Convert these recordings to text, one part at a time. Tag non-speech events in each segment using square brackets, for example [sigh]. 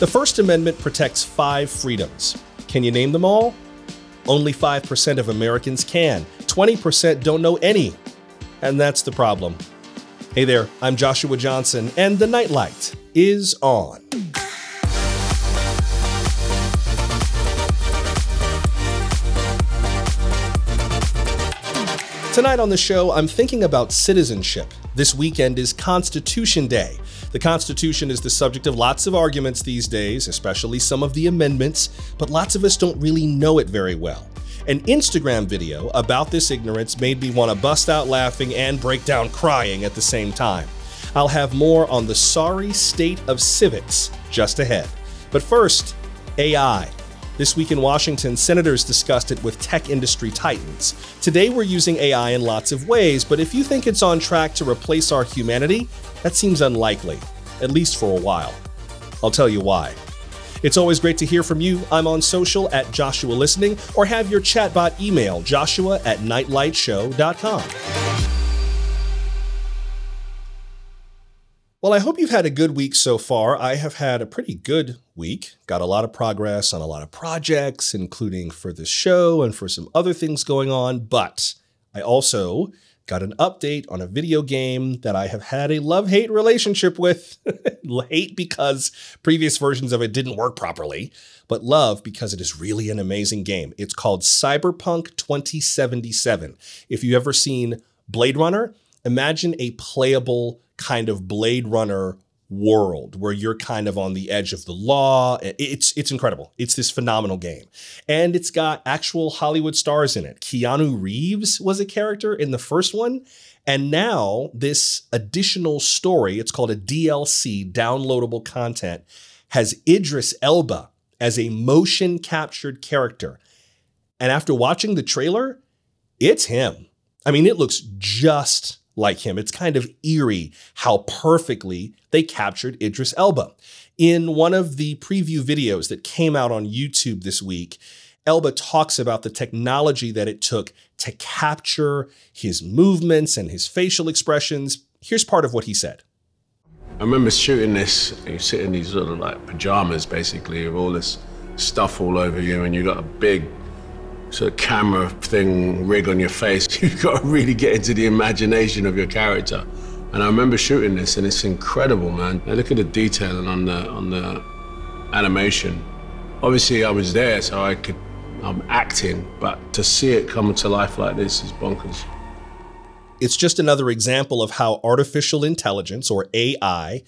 The First Amendment protects five freedoms. Can you name them all? Only 5% of Americans can. 20% don't know any. And that's the problem. Hey there, I'm Joshua Johnson, and the Nightlight is on. Tonight on the show, I'm thinking about citizenship. This weekend is Constitution Day. The Constitution is the subject of lots of arguments these days, especially some of the amendments, but lots of us don't really know it very well. An Instagram video about this ignorance made me want to bust out laughing and break down crying at the same time. I'll have more on the sorry state of civics just ahead. But first, AI. This week in Washington, senators discussed it with tech industry titans. Today, we're using AI in lots of ways, but if you think it's on track to replace our humanity, that seems unlikely, at least for a while. I'll tell you why. It's always great to hear from you. I'm on social at Joshua Listening, or have your chatbot email joshua at nightlightshow.com. Well, I hope you've had a good week so far. I have had a pretty good week. Got a lot of progress on a lot of projects, including for this show and for some other things going on. But I also got an update on a video game that I have had a love hate relationship with. [laughs] hate because previous versions of it didn't work properly, but love because it is really an amazing game. It's called Cyberpunk 2077. If you've ever seen Blade Runner, imagine a playable kind of Blade Runner world where you're kind of on the edge of the law. It's it's incredible. It's this phenomenal game. And it's got actual Hollywood stars in it. Keanu Reeves was a character in the first one. And now this additional story, it's called a DLC, downloadable content, has Idris Elba as a motion captured character. And after watching the trailer, it's him. I mean, it looks just like him. It's kind of eerie how perfectly they captured Idris Elba. In one of the preview videos that came out on YouTube this week, Elba talks about the technology that it took to capture his movements and his facial expressions. Here's part of what he said. I remember shooting this, you sit in these sort of like pajamas basically, with all this stuff all over you, and you got a big sort of camera thing rig on your face. [laughs] You've got to really get into the imagination of your character. And I remember shooting this, and it's incredible, man. I look at the detailing on the on the animation. Obviously, I was there, so I could. I'm acting, but to see it come to life like this is bonkers. It's just another example of how artificial intelligence, or AI,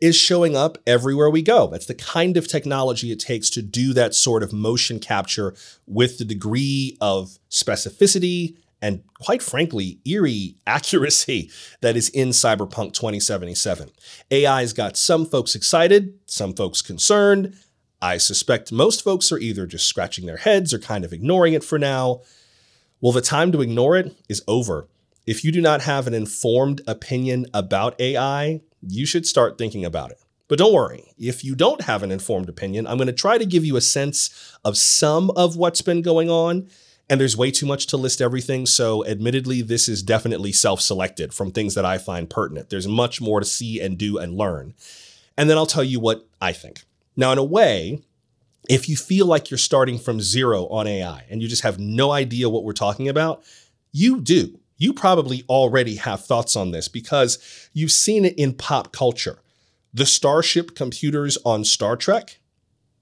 is showing up everywhere we go. That's the kind of technology it takes to do that sort of motion capture with the degree of specificity and, quite frankly, eerie [laughs] accuracy that is in Cyberpunk 2077. AI's got some folks excited, some folks concerned. I suspect most folks are either just scratching their heads or kind of ignoring it for now. Well, the time to ignore it is over. If you do not have an informed opinion about AI, you should start thinking about it. But don't worry, if you don't have an informed opinion, I'm going to try to give you a sense of some of what's been going on. And there's way too much to list everything. So, admittedly, this is definitely self selected from things that I find pertinent. There's much more to see and do and learn. And then I'll tell you what I think. Now, in a way, if you feel like you're starting from zero on AI and you just have no idea what we're talking about, you do you probably already have thoughts on this because you've seen it in pop culture. The Starship computers on Star Trek,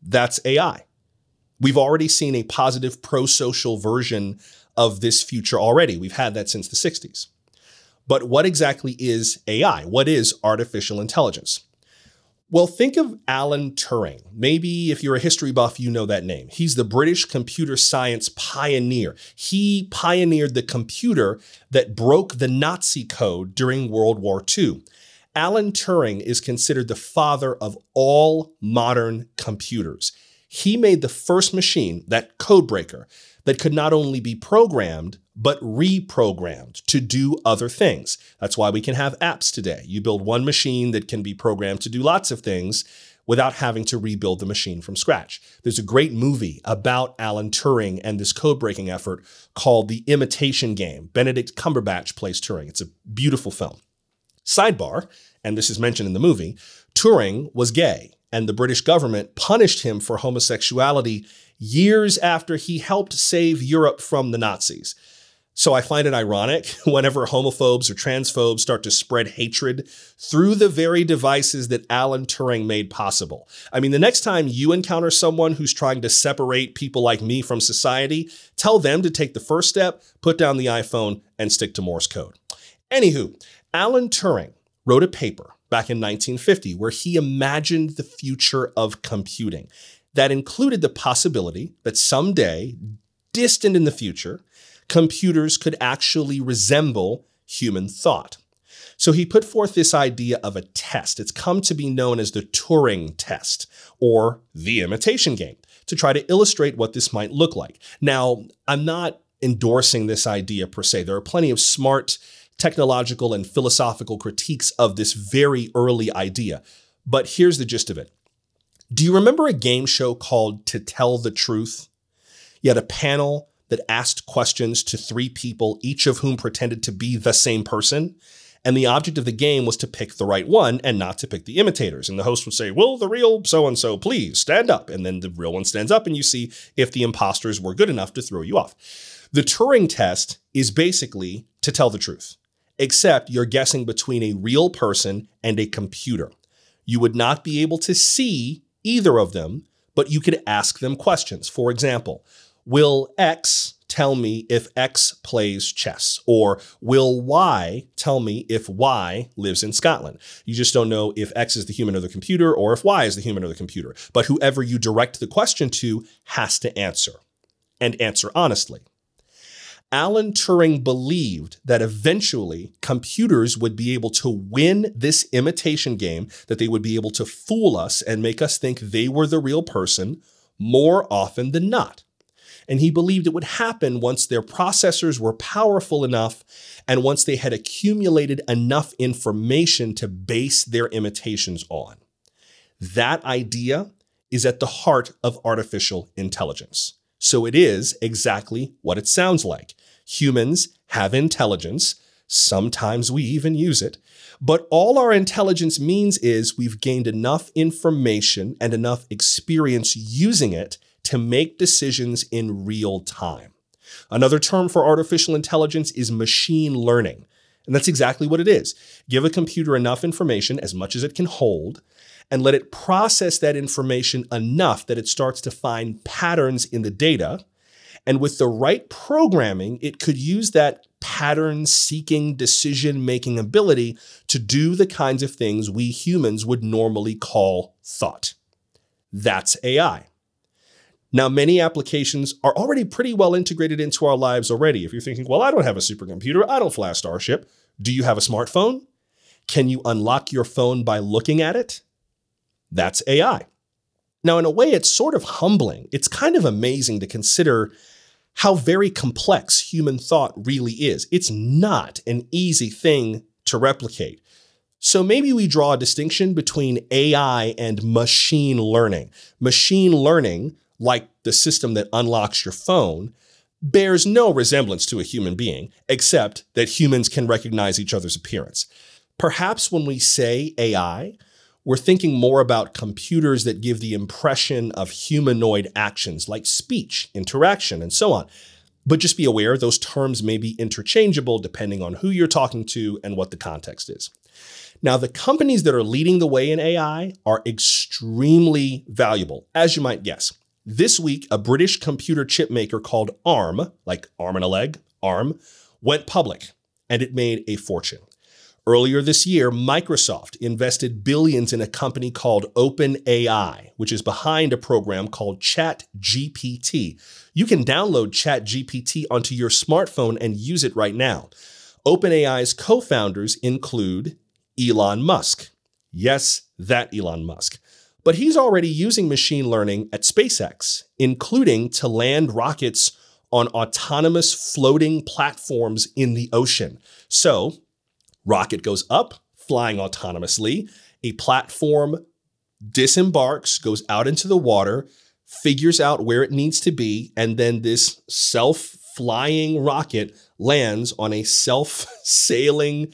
that's AI. We've already seen a positive pro social version of this future already. We've had that since the 60s. But what exactly is AI? What is artificial intelligence? Well, think of Alan Turing. Maybe if you're a history buff, you know that name. He's the British computer science pioneer. He pioneered the computer that broke the Nazi code during World War II. Alan Turing is considered the father of all modern computers. He made the first machine, that codebreaker, that could not only be programmed, but reprogrammed to do other things. That's why we can have apps today. You build one machine that can be programmed to do lots of things without having to rebuild the machine from scratch. There's a great movie about Alan Turing and this code breaking effort called The Imitation Game. Benedict Cumberbatch plays Turing. It's a beautiful film. Sidebar, and this is mentioned in the movie, Turing was gay and the British government punished him for homosexuality years after he helped save Europe from the Nazis. So I find it ironic [laughs] whenever homophobes or transphobes start to spread hatred through the very devices that Alan Turing made possible. I mean, the next time you encounter someone who's trying to separate people like me from society, tell them to take the first step, put down the iPhone, and stick to Morse code. Anywho, Alan Turing wrote a paper back in 1950 where he imagined the future of computing that included the possibility that someday, distant in the future, computers could actually resemble human thought. So he put forth this idea of a test. It's come to be known as the Turing test or the imitation game to try to illustrate what this might look like. Now, I'm not endorsing this idea per se. There are plenty of smart technological and philosophical critiques of this very early idea. But here's the gist of it. Do you remember a game show called To Tell the Truth? You had a panel that asked questions to three people, each of whom pretended to be the same person. And the object of the game was to pick the right one and not to pick the imitators. And the host would say, Will the real so and so please stand up? And then the real one stands up, and you see if the imposters were good enough to throw you off. The Turing test is basically to tell the truth, except you're guessing between a real person and a computer. You would not be able to see either of them, but you could ask them questions. For example, will X tell me if X plays chess? Or will Y tell me if Y lives in Scotland? You just don't know if X is the human or the computer or if Y is the human or the computer. But whoever you direct the question to has to answer and answer honestly. Alan Turing believed that eventually computers would be able to win this imitation game, that they would be able to fool us and make us think they were the real person more often than not and he believed it would happen once their processors were powerful enough and once they had accumulated enough information to base their imitations on. That idea is at the heart of artificial intelligence. So it is exactly what it sounds like. Humans have intelligence. Sometimes we even use it. But all our intelligence means is we've gained enough information and enough experience using it to make decisions in real time. Another term for artificial intelligence is machine learning. And that's exactly what it is. Give a computer enough information, as much as it can hold, and let it process that information enough that it starts to find patterns in the data. And with the right programming, it could use that pattern seeking, decision making ability to do the kinds of things we humans would normally call thought. That's AI. Now, many applications are already pretty well integrated into our lives already. If you're thinking, well, I don't have a supercomputer, I don't fly a Starship. Do you have a smartphone? Can you unlock your phone by looking at it? That's AI. Now, in a way, it's sort of humbling. It's kind of amazing to consider how very complex human thought really is. It's not an easy thing to replicate. So maybe we draw a distinction between AI and machine learning. Machine learning like the system that unlocks your phone, bears no resemblance to a human being, except that humans can recognize each other's appearance. Perhaps when we say AI, we're thinking more about computers that give the impression of humanoid actions like speech, interaction, and so on. But just be aware those terms may be interchangeable depending on who you're talking to and what the context is. Now, the companies that are leading the way in AI are extremely valuable, as you might guess. This week, a British computer chip maker called ARM, like arm and a leg, ARM, went public and it made a fortune. Earlier this year, Microsoft invested billions in a company called OpenAI, which is behind a program called ChatGPT. You can download ChatGPT onto your smartphone and use it right now. OpenAI's co founders include Elon Musk. Yes, that Elon Musk. But he's already using machine learning at SpaceX, including to land rockets on autonomous floating platforms in the ocean. So, rocket goes up, flying autonomously. A platform disembarks, goes out into the water, figures out where it needs to be, and then this self flying rocket lands on a self sailing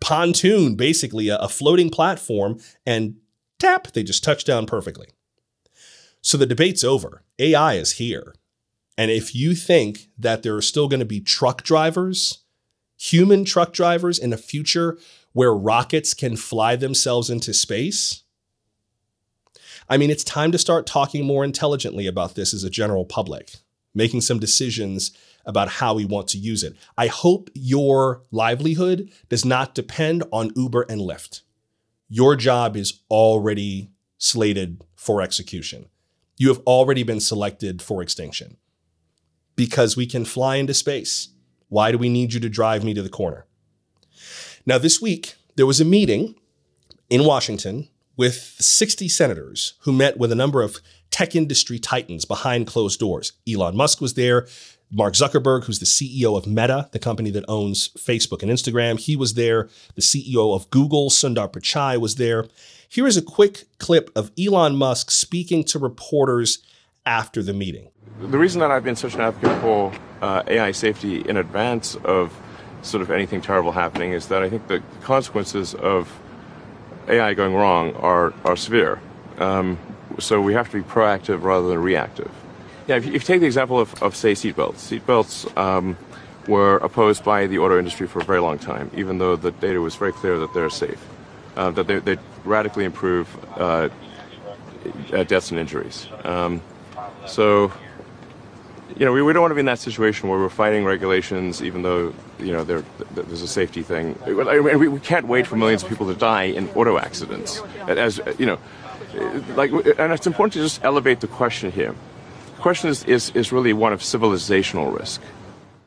pontoon, basically a, floating platform, and Tap, they just touch down perfectly. So the debate's over. AI is here. And if you think that there are still going to be truck drivers, human truck drivers in a future where rockets can fly themselves into space, I mean, it's time to start talking more intelligently about this as a general public, making some decisions about how we want to use it. I hope your livelihood does not depend on Uber and Lyft. Your job is already slated for execution. You have already been selected for extinction because we can fly into space. Why do we need you to drive me to the corner? Now, this week, there was a meeting in Washington with 60 senators who met with a number of tech industry titans behind closed doors. Elon Musk was there. Mark Zuckerberg, who's the CEO of Meta, the company that owns Facebook and Instagram, he was there. The CEO of Google, Sundar Pichai, was there. Here is a quick clip of Elon Musk speaking to reporters after the meeting. The reason that I've been such an advocate for uh, AI safety in advance of sort of anything terrible happening is that I think the consequences of AI going wrong are, are severe. Um, so we have to be proactive rather than reactive. Yeah, if you, if you take the example of, of say, seatbelts, seatbelts um, were opposed by the auto industry for a very long time, even though the data was very clear that they're safe, uh, that they, they radically improve uh, deaths and injuries. Um, so you know, we, we don't want to be in that situation where we're fighting regulations, even though you know there's a safety thing. We, we can't wait for millions of people to die in auto accidents. As you know, like, and it's important to just elevate the question here. The question is, is, is really one of civilizational risk.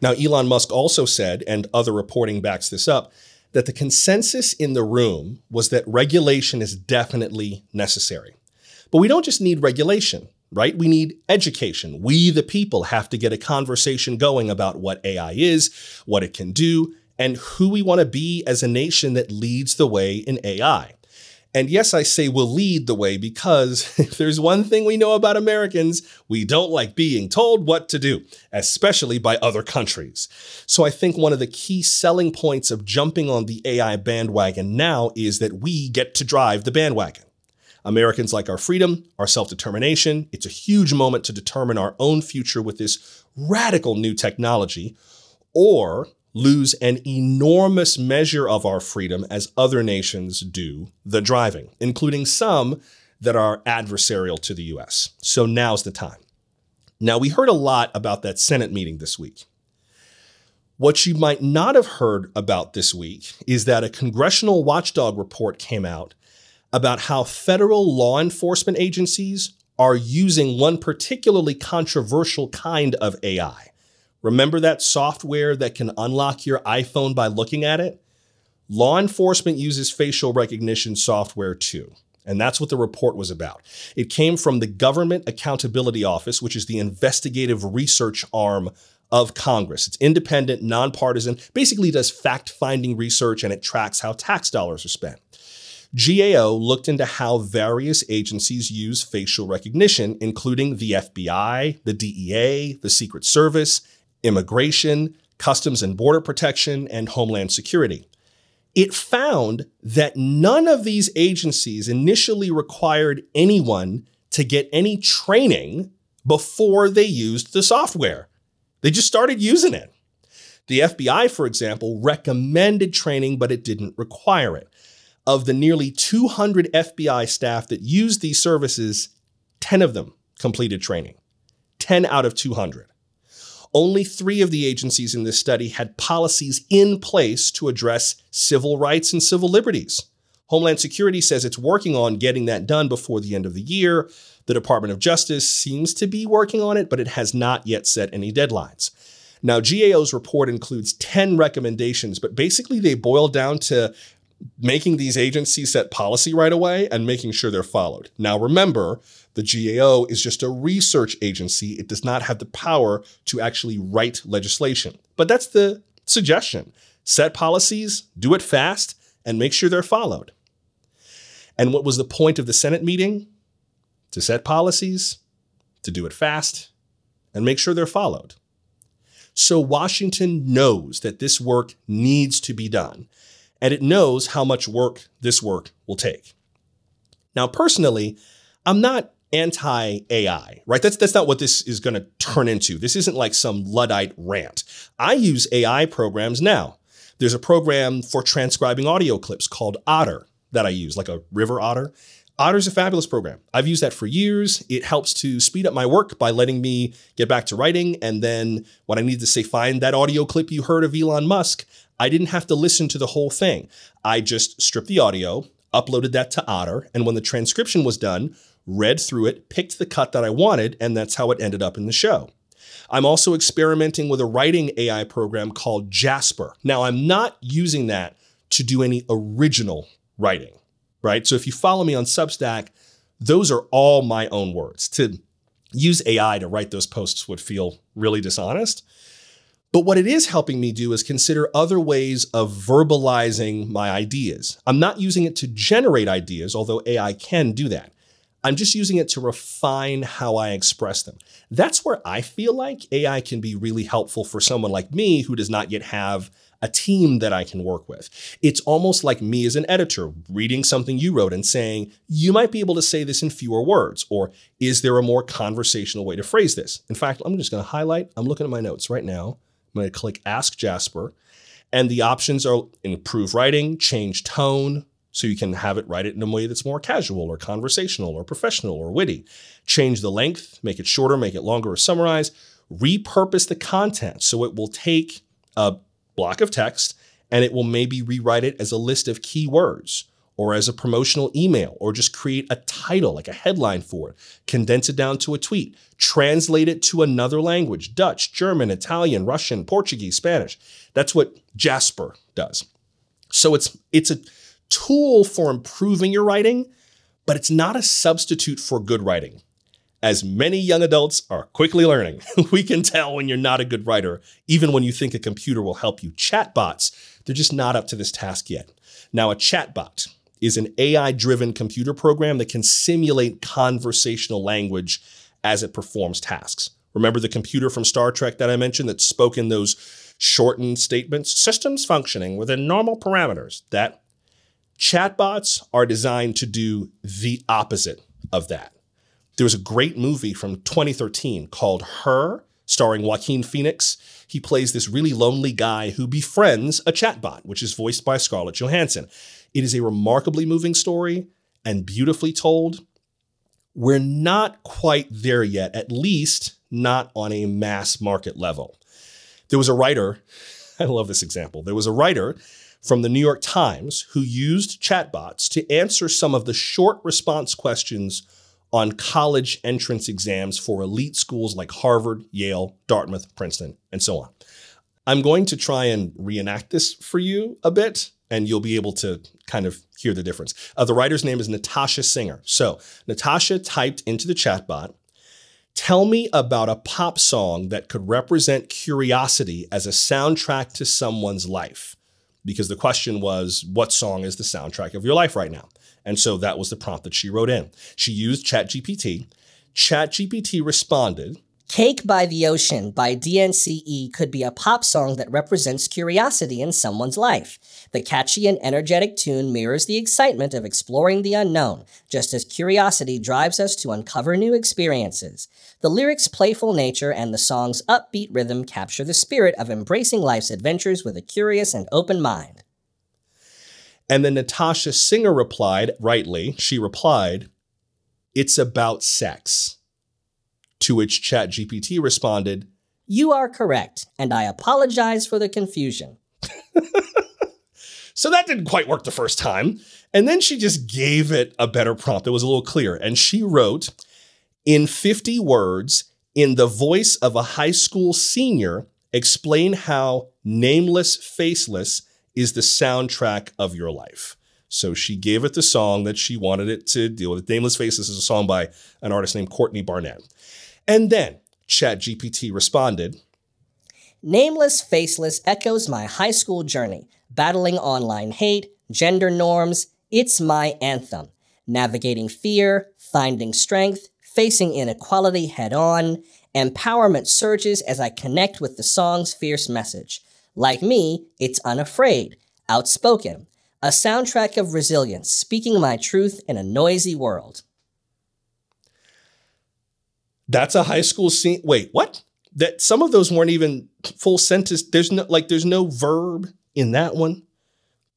Now, Elon Musk also said, and other reporting backs this up, that the consensus in the room was that regulation is definitely necessary. But we don't just need regulation right? We need education. We, the people, have to get a conversation going about what AI is, what it can do, and who we want to be as a nation that leads the way in AI. And yes, I say we'll lead the way because [laughs] if there's one thing we know about Americans, we don't like being told what to do, especially by other countries. So I think one of the key selling points of jumping on the AI bandwagon now is that we get to drive the bandwagon. Americans like our freedom, our self determination. It's a huge moment to determine our own future with this radical new technology, or lose an enormous measure of our freedom as other nations do the driving, including some that are adversarial to the US. So now's the time. Now, we heard a lot about that Senate meeting this week. What you might not have heard about this week is that a congressional watchdog report came out about how federal law enforcement agencies are using one particularly controversial kind of AI. Remember that software that can unlock your iPhone by looking at it? Law enforcement uses facial recognition software too. And that's what the report was about. It came from the Government Accountability Office, which is the investigative research arm of Congress. It's independent, nonpartisan, basically does fact finding research and it tracks how tax dollars are spent. GAO looked into how various agencies use facial recognition, including the FBI, the DEA, the Secret Service, Immigration, Customs and Border Protection, and Homeland Security. It found that none of these agencies initially required anyone to get any training before they used the software. They just started using it. The FBI, for example, recommended training, but it didn't require it of the nearly 200 FBI staff that used these services, 10 of them completed training. 10 out of 200. Only three of the agencies in this study had policies in place to address civil rights and civil liberties. Homeland Security says it's working on getting that done before the end of the year. The Department of Justice seems to be working on it, but it has not yet set any deadlines. Now, GAO's report includes 10 recommendations, but basically they boil down to making these agencies set policy right away and making sure they're followed. Now, remember, the GAO is just a research agency. It does not have the power to actually write legislation. But that's the suggestion. Set policies, do it fast, and make sure they're followed. And what was the point of the Senate meeting? To set policies, to do it fast, and make sure they're followed. So Washington knows that this work needs to be done and it knows how much work this work will take. Now, personally, I'm not anti AI, right? That's that's not what this is going to turn into. This isn't like some luddite rant. I use AI programs now. There's a program for transcribing audio clips called Otter that I use, like a river otter. Otter's a fabulous program. I've used that for years. It helps to speed up my work by letting me get back to writing. And then when I need to say, find that audio clip you heard of Elon Musk, I didn't have to listen to the whole thing. I just stripped the audio, uploaded that to Otter, and when the transcription was done, read through it, picked the cut that I wanted, and that's how it ended up in the show. I'm also experimenting with a writing AI program called Jasper. Now, I'm not using that to do any original writing right? So if you follow me on Substack, those are all my own words. To use AI to write those posts would feel really dishonest. But what it is helping me do is consider other ways of verbalizing my ideas. I'm not using it to generate ideas, although AI can do that. I'm just using it to refine how I express them. That's where I feel like AI can be really helpful for someone like me who does not yet have a team that I can work with. It's almost like me as an editor reading something you wrote and saying, you might be able to say this in fewer words, or is there a more conversational way to phrase this? In fact, I'm just going to highlight, I'm looking at my notes right now. I'm going to click Ask Jasper, and the options are improve writing, change tone, so you can have it write it in a way that's more casual or conversational or professional or witty. Change the length, make it shorter, make it longer, or summarize. Repurpose the content so it will take a block of text and it will maybe rewrite it as a list of keywords or as a promotional email or just create a title, like a headline for it, condense it down to a tweet, translate it to another language Dutch, German, Italian, Russian, Portuguese, Spanish. That's what Jasper does. So it's, it's a tool for improving your writing, but it's not a substitute for good writing as many young adults are quickly learning. [laughs] we can tell when you're not a good writer, even when you think a computer will help you. Chatbots, they're just not up to this task yet. Now, a chatbot is an AI driven computer program that can simulate conversational language as it performs tasks. Remember the computer from Star Trek that I mentioned that spoke in those shortened statements? Systems functioning within normal parameters. That chatbots are designed to do the opposite of that. There was a great movie from 2013 called Her, starring Joaquin Phoenix. He plays this really lonely guy who befriends a chatbot, which is voiced by Scarlett Johansson. It is a remarkably moving story and beautifully told. We're not quite there yet, at least not on a mass market level. There was a writer, [laughs] I love this example. There was a writer from the New York Times who used chatbots to answer some of the short response questions on college entrance exams for elite schools like Harvard, Yale, Dartmouth, Princeton, and so on. I'm going to try and reenact this for you a bit, and you'll be able to kind of hear the difference. Uh, the writer's name is Natasha Singer. So, Natasha typed into the chatbot, Tell me about a pop song that could represent curiosity as a soundtrack to someone's life. Because the question was, what song is the soundtrack of your life right now? And so that was the prompt that she wrote in. She used ChatGPT. ChatGPT responded Cake by the Ocean by DNCE could be a pop song that represents curiosity in someone's life. The catchy and energetic tune mirrors the excitement of exploring the unknown, just as curiosity drives us to uncover new experiences. The lyrics' playful nature and the song's upbeat rhythm capture the spirit of embracing life's adventures with a curious and open mind. And then Natasha Singer replied, rightly, she replied, It's about sex. To which ChatGPT responded, You are correct, and I apologize for the confusion. [laughs] so that didn't quite work the first time. And then she just gave it a better prompt that was a little clearer. And she wrote, In 50 words, in the voice of a high school senior, explain how nameless, faceless, is the soundtrack of your life. So she gave it the song that she wanted it to deal with. Nameless Faceless is a song by an artist named Courtney Barnett. And then ChatGPT responded Nameless Faceless echoes my high school journey, battling online hate, gender norms. It's my anthem. Navigating fear, finding strength, facing inequality head on. Empowerment surges as I connect with the song's fierce message. Like me, it's unafraid, outspoken. A soundtrack of resilience, speaking my truth in a noisy world. That's a high school scene. Wait, what? That some of those weren't even full sentence. There's no like there's no verb in that one.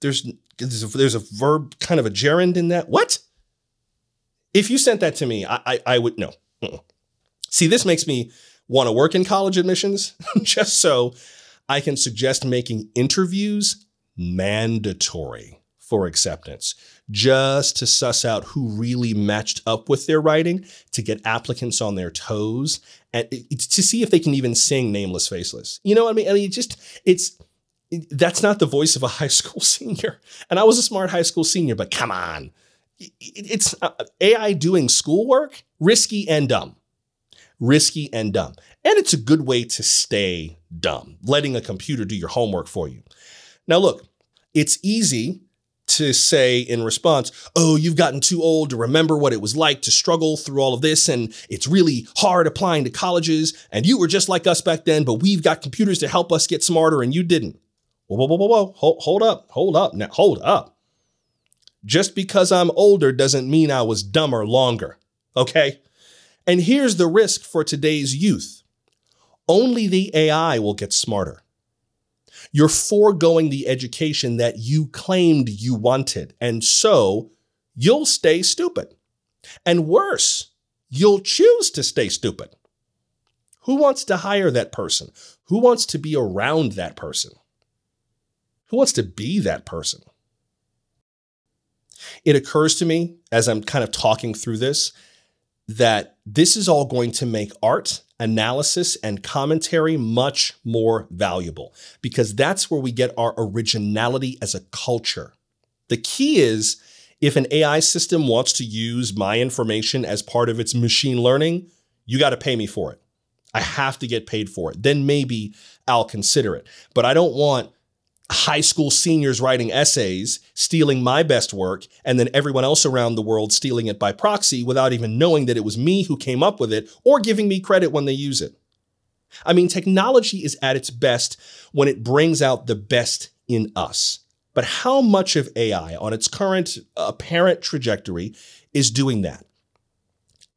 There's there's a, there's a verb kind of a gerund in that. What? If you sent that to me, I I, I would no. See, this makes me want to work in college admissions [laughs] just so I can suggest making interviews mandatory for acceptance just to suss out who really matched up with their writing, to get applicants on their toes, and to see if they can even sing Nameless Faceless. You know what I mean? I mean, just it's that's not the voice of a [laughs] high school senior. And I was a smart high school senior, but come on. It's uh, AI doing schoolwork, risky and dumb. Risky and dumb. And it's a good way to stay dumb, letting a computer do your homework for you. Now, look, it's easy to say in response, oh, you've gotten too old to remember what it was like to struggle through all of this, and it's really hard applying to colleges, and you were just like us back then, but we've got computers to help us get smarter, and you didn't. Whoa, whoa, whoa, whoa, whoa. Hold, hold up, hold up, now hold up. Just because I'm older doesn't mean I was dumber longer, okay? And here's the risk for today's youth only the AI will get smarter. You're foregoing the education that you claimed you wanted. And so you'll stay stupid. And worse, you'll choose to stay stupid. Who wants to hire that person? Who wants to be around that person? Who wants to be that person? It occurs to me as I'm kind of talking through this that this is all going to make art analysis and commentary much more valuable because that's where we get our originality as a culture. The key is if an AI system wants to use my information as part of its machine learning, you got to pay me for it. I have to get paid for it. Then maybe I'll consider it. But I don't want high school seniors writing essays, stealing my best work, and then everyone else around the world stealing it by proxy without even knowing that it was me who came up with it or giving me credit when they use it. I mean, technology is at its best when it brings out the best in us. But how much of AI on its current uh, apparent trajectory is doing that?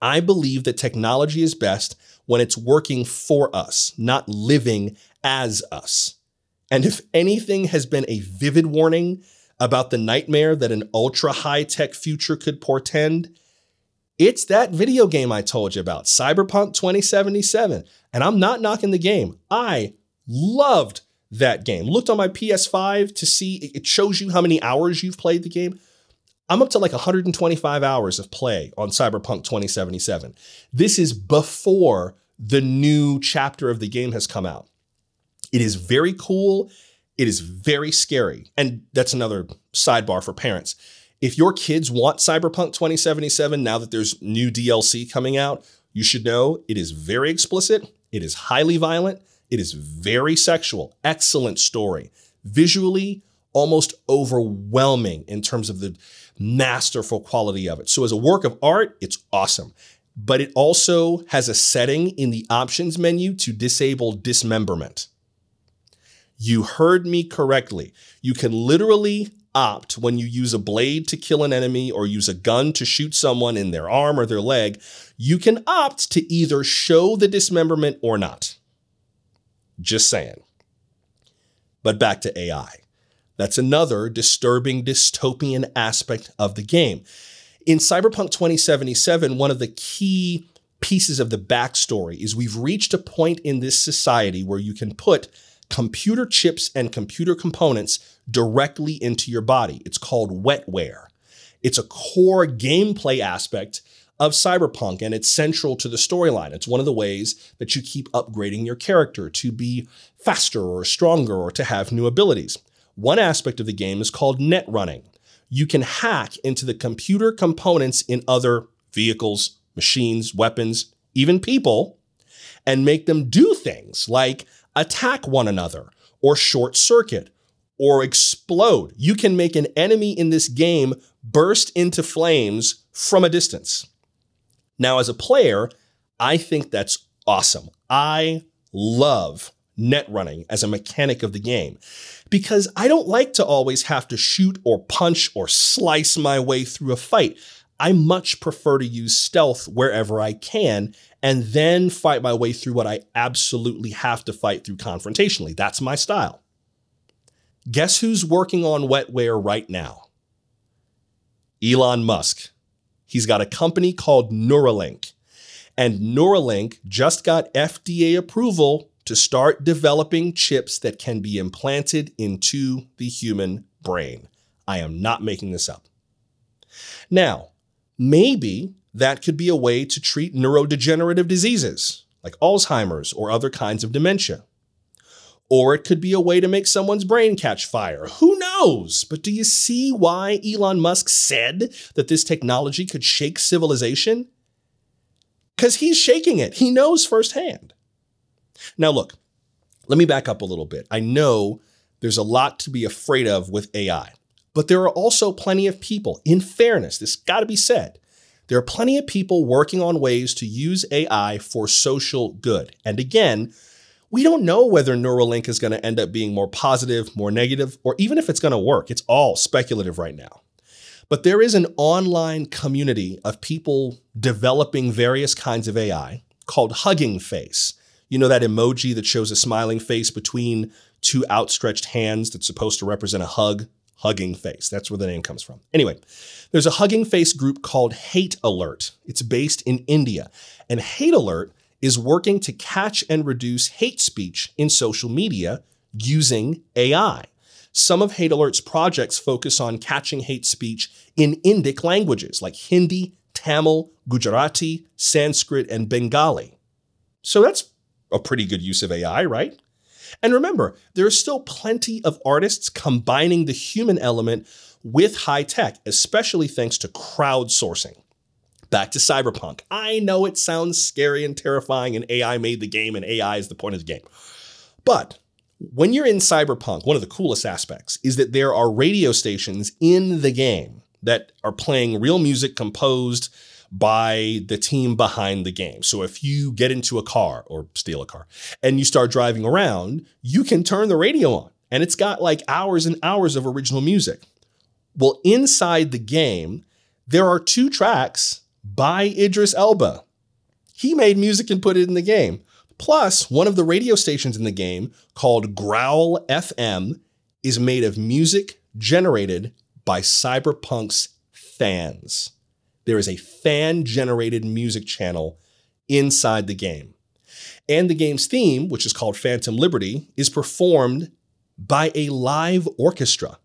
I believe that technology is best when it's working for us, not living as us. And if anything has been a vivid warning about the nightmare that an ultra high tech future could portend, it's that video game I told you about, Cyberpunk 2077. And I'm not knocking the game. I loved that game. Looked on my PS5 to see, it shows you how many hours you've played the game. I'm up to like 125 hours of play on Cyberpunk 2077. This is before the new chapter of the game has come out. It is very cool. It is very scary. And that's another sidebar for parents. If your kids want Cyberpunk 2077 now that there's new DLC coming out, you should know it is very explicit, it is highly violent, it is very sexual. Excellent story. Visually, almost overwhelming in terms of the masterful quality of it. So, as a work of art, it's awesome. But it also has a setting in the options menu to disable dismemberment. You heard me correctly. You can literally opt when you use a blade to kill an enemy or use a gun to shoot someone in their arm or their leg. You can opt to either show the dismemberment or not. Just saying. But back to AI. That's another disturbing dystopian aspect of the game. In Cyberpunk 2077, one of the key pieces of the backstory is we've reached a point in this society where you can put computer chips and computer components directly into your body. It's called wetware. It's a core gameplay aspect of Cyberpunk and it's central to the storyline. It's one of the ways that you keep upgrading your character to be faster or stronger or to have new abilities. One aspect of the game is called net running. You can hack into the computer components in other vehicles, machines, weapons, even people, and make them do things like attack one another or short circuit or explode. You can make an enemy in this game burst into flames from a distance. Now, as a player, I think that's awesome. I love net running as a mechanic of the game. Because I don't like to always have to shoot or punch or slice my way through a fight. I much prefer to use stealth wherever I can and then fight my way through what I absolutely have to fight through confrontationally. That's my style. Guess who's working on wetware right now? Elon Musk. He's got a company called Neuralink. And Neuralink just got FDA approval to start developing chips that can be implanted into the human brain. I am not making this up. Now, maybe that could be a way to treat neurodegenerative diseases like Alzheimer's or other kinds of dementia. Or it could be a way to make someone's brain catch fire. Who knows? But do you see why Elon Musk said that this technology could shake civilization? Because he's shaking it. He knows firsthand. Now, look, let me back up a little bit. I know there's a lot to be afraid of with AI, but there are also plenty of people, in fairness, this got to be said. There are plenty of people working on ways to use AI for social good. And again, we don't know whether Neuralink is going to end up being more positive, more negative, or even if it's going to work. It's all speculative right now. But there is an online community of people developing various kinds of AI called Hugging Face. You know that emoji that shows a smiling face between two outstretched hands that's supposed to represent a hug? Hugging Face. That's where the name comes from. Anyway, there's a Hugging Face group called Hate Alert. It's based in India. And Hate Alert is working to catch and reduce hate speech in social media using AI. Some of Hate Alert's projects focus on catching hate speech in Indic languages like Hindi, Tamil, Gujarati, Sanskrit, and Bengali. So that's a pretty good use of AI, right? And remember, there are still plenty of artists combining the human element with high tech, especially thanks to crowdsourcing. Back to Cyberpunk. I know it sounds scary and terrifying, and AI made the game, and AI is the point of the game. But when you're in Cyberpunk, one of the coolest aspects is that there are radio stations in the game that are playing real music composed by the team behind the game. So if you get into a car or steal a car and you start driving around, you can turn the radio on and it's got like hours and hours of original music. Well, inside the game, there are two tracks by Idris Elba. He made music and put it in the game. Plus, one of the radio stations in the game called Growl FM is made of music generated by Cyberpunk's fans. There is a fan generated music channel inside the game. And the game's theme, which is called Phantom Liberty, is performed by a live orchestra.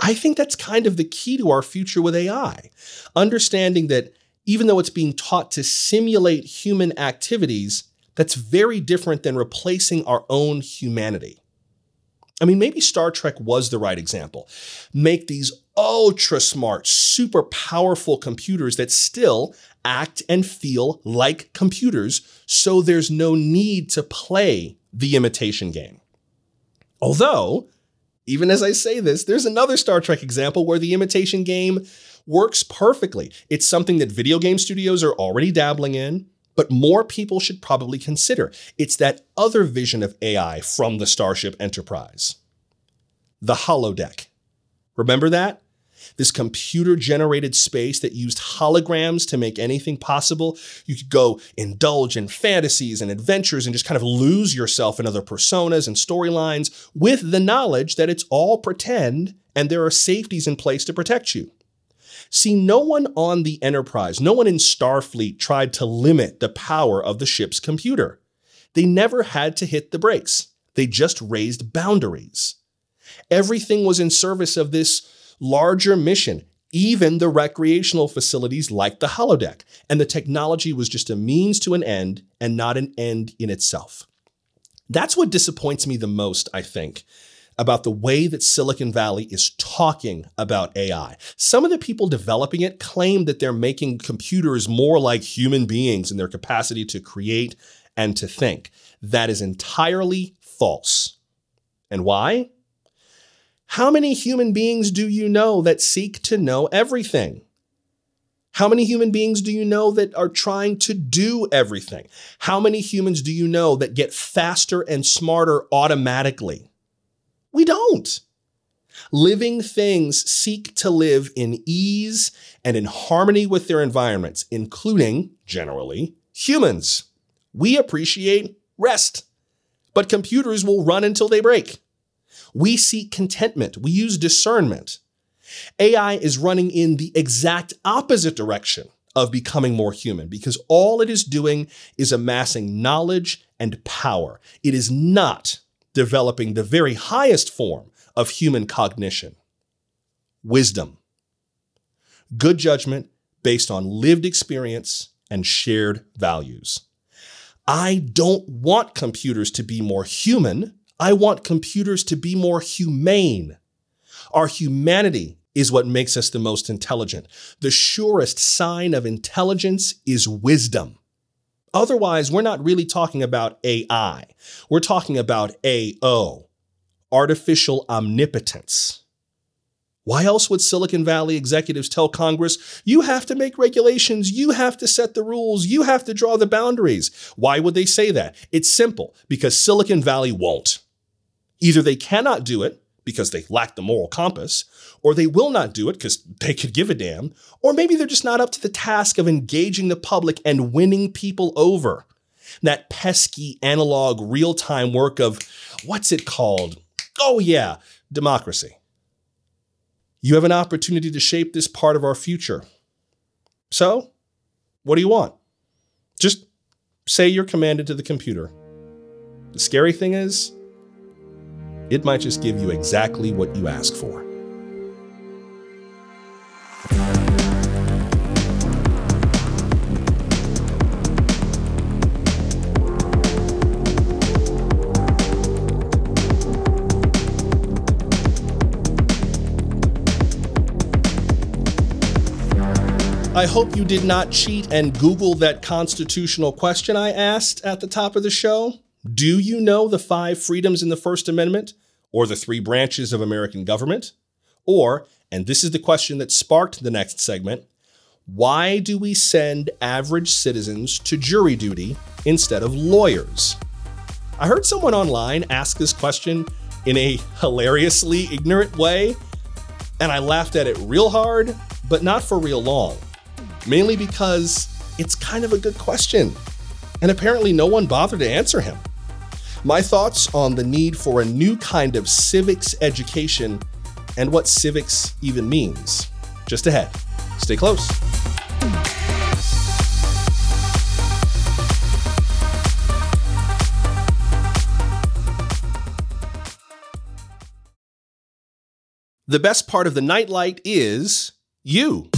I think that's kind of the key to our future with AI. Understanding that even though it's being taught to simulate human activities, that's very different than replacing our own humanity. I mean, maybe Star Trek was the right example. Make these ultra smart, super powerful computers that still act and feel like computers, so there's no need to play the imitation game. Although, even as I say this, there's another Star Trek example where the imitation game works perfectly. It's something that video game studios are already dabbling in, but more people should probably consider. It's that other vision of AI from the Starship Enterprise the holodeck. Remember that? This computer generated space that used holograms to make anything possible. You could go indulge in fantasies and adventures and just kind of lose yourself in other personas and storylines with the knowledge that it's all pretend and there are safeties in place to protect you. See, no one on the Enterprise, no one in Starfleet tried to limit the power of the ship's computer. They never had to hit the brakes, they just raised boundaries. Everything was in service of this larger mission, even the recreational facilities like the holodeck. And the technology was just a means to an end and not an end in itself. That's what disappoints me the most, I think, about the way that Silicon Valley is talking about AI. Some of the people developing it claim that they're making computers more like human beings in their capacity to create and to think. That is entirely false. And why? How many human beings do you know that seek to know everything? How many human beings do you know that are trying to do everything? How many humans do you know that get faster and smarter automatically? We don't. Living things seek to live in ease and in harmony with their environments, including, generally, humans. We appreciate rest, but computers will run until they break. We seek contentment. We use discernment. AI is running in the exact opposite direction of becoming more human because all it is doing is amassing knowledge and power. It is not developing the very highest form of human cognition wisdom. Good judgment based on lived experience and shared values. I don't want computers to be more human. I want computers to be more humane. Our humanity is what makes us the most intelligent. The surest sign of intelligence is wisdom. Otherwise, we're not really talking about AI. We're talking about AO, artificial omnipotence. Why else would Silicon Valley executives tell Congress, you have to make regulations, you have to set the rules, you have to draw the boundaries? Why would they say that? It's simple because Silicon Valley won't. Either they cannot do it because they lack the moral compass, or they will not do it because they could give a damn, or maybe they're just not up to the task of engaging the public and winning people over. That pesky analog real time work of what's it called? Oh, yeah, democracy. You have an opportunity to shape this part of our future. So, what do you want? Just say you're commanded to the computer. The scary thing is, it might just give you exactly what you ask for. I hope you did not cheat and Google that constitutional question I asked at the top of the show. Do you know the five freedoms in the First Amendment or the three branches of American government? Or, and this is the question that sparked the next segment, why do we send average citizens to jury duty instead of lawyers? I heard someone online ask this question in a hilariously ignorant way, and I laughed at it real hard, but not for real long mainly because it's kind of a good question. And apparently, no one bothered to answer him. My thoughts on the need for a new kind of civics education and what civics even means. Just ahead. Stay close. The best part of the nightlight is you.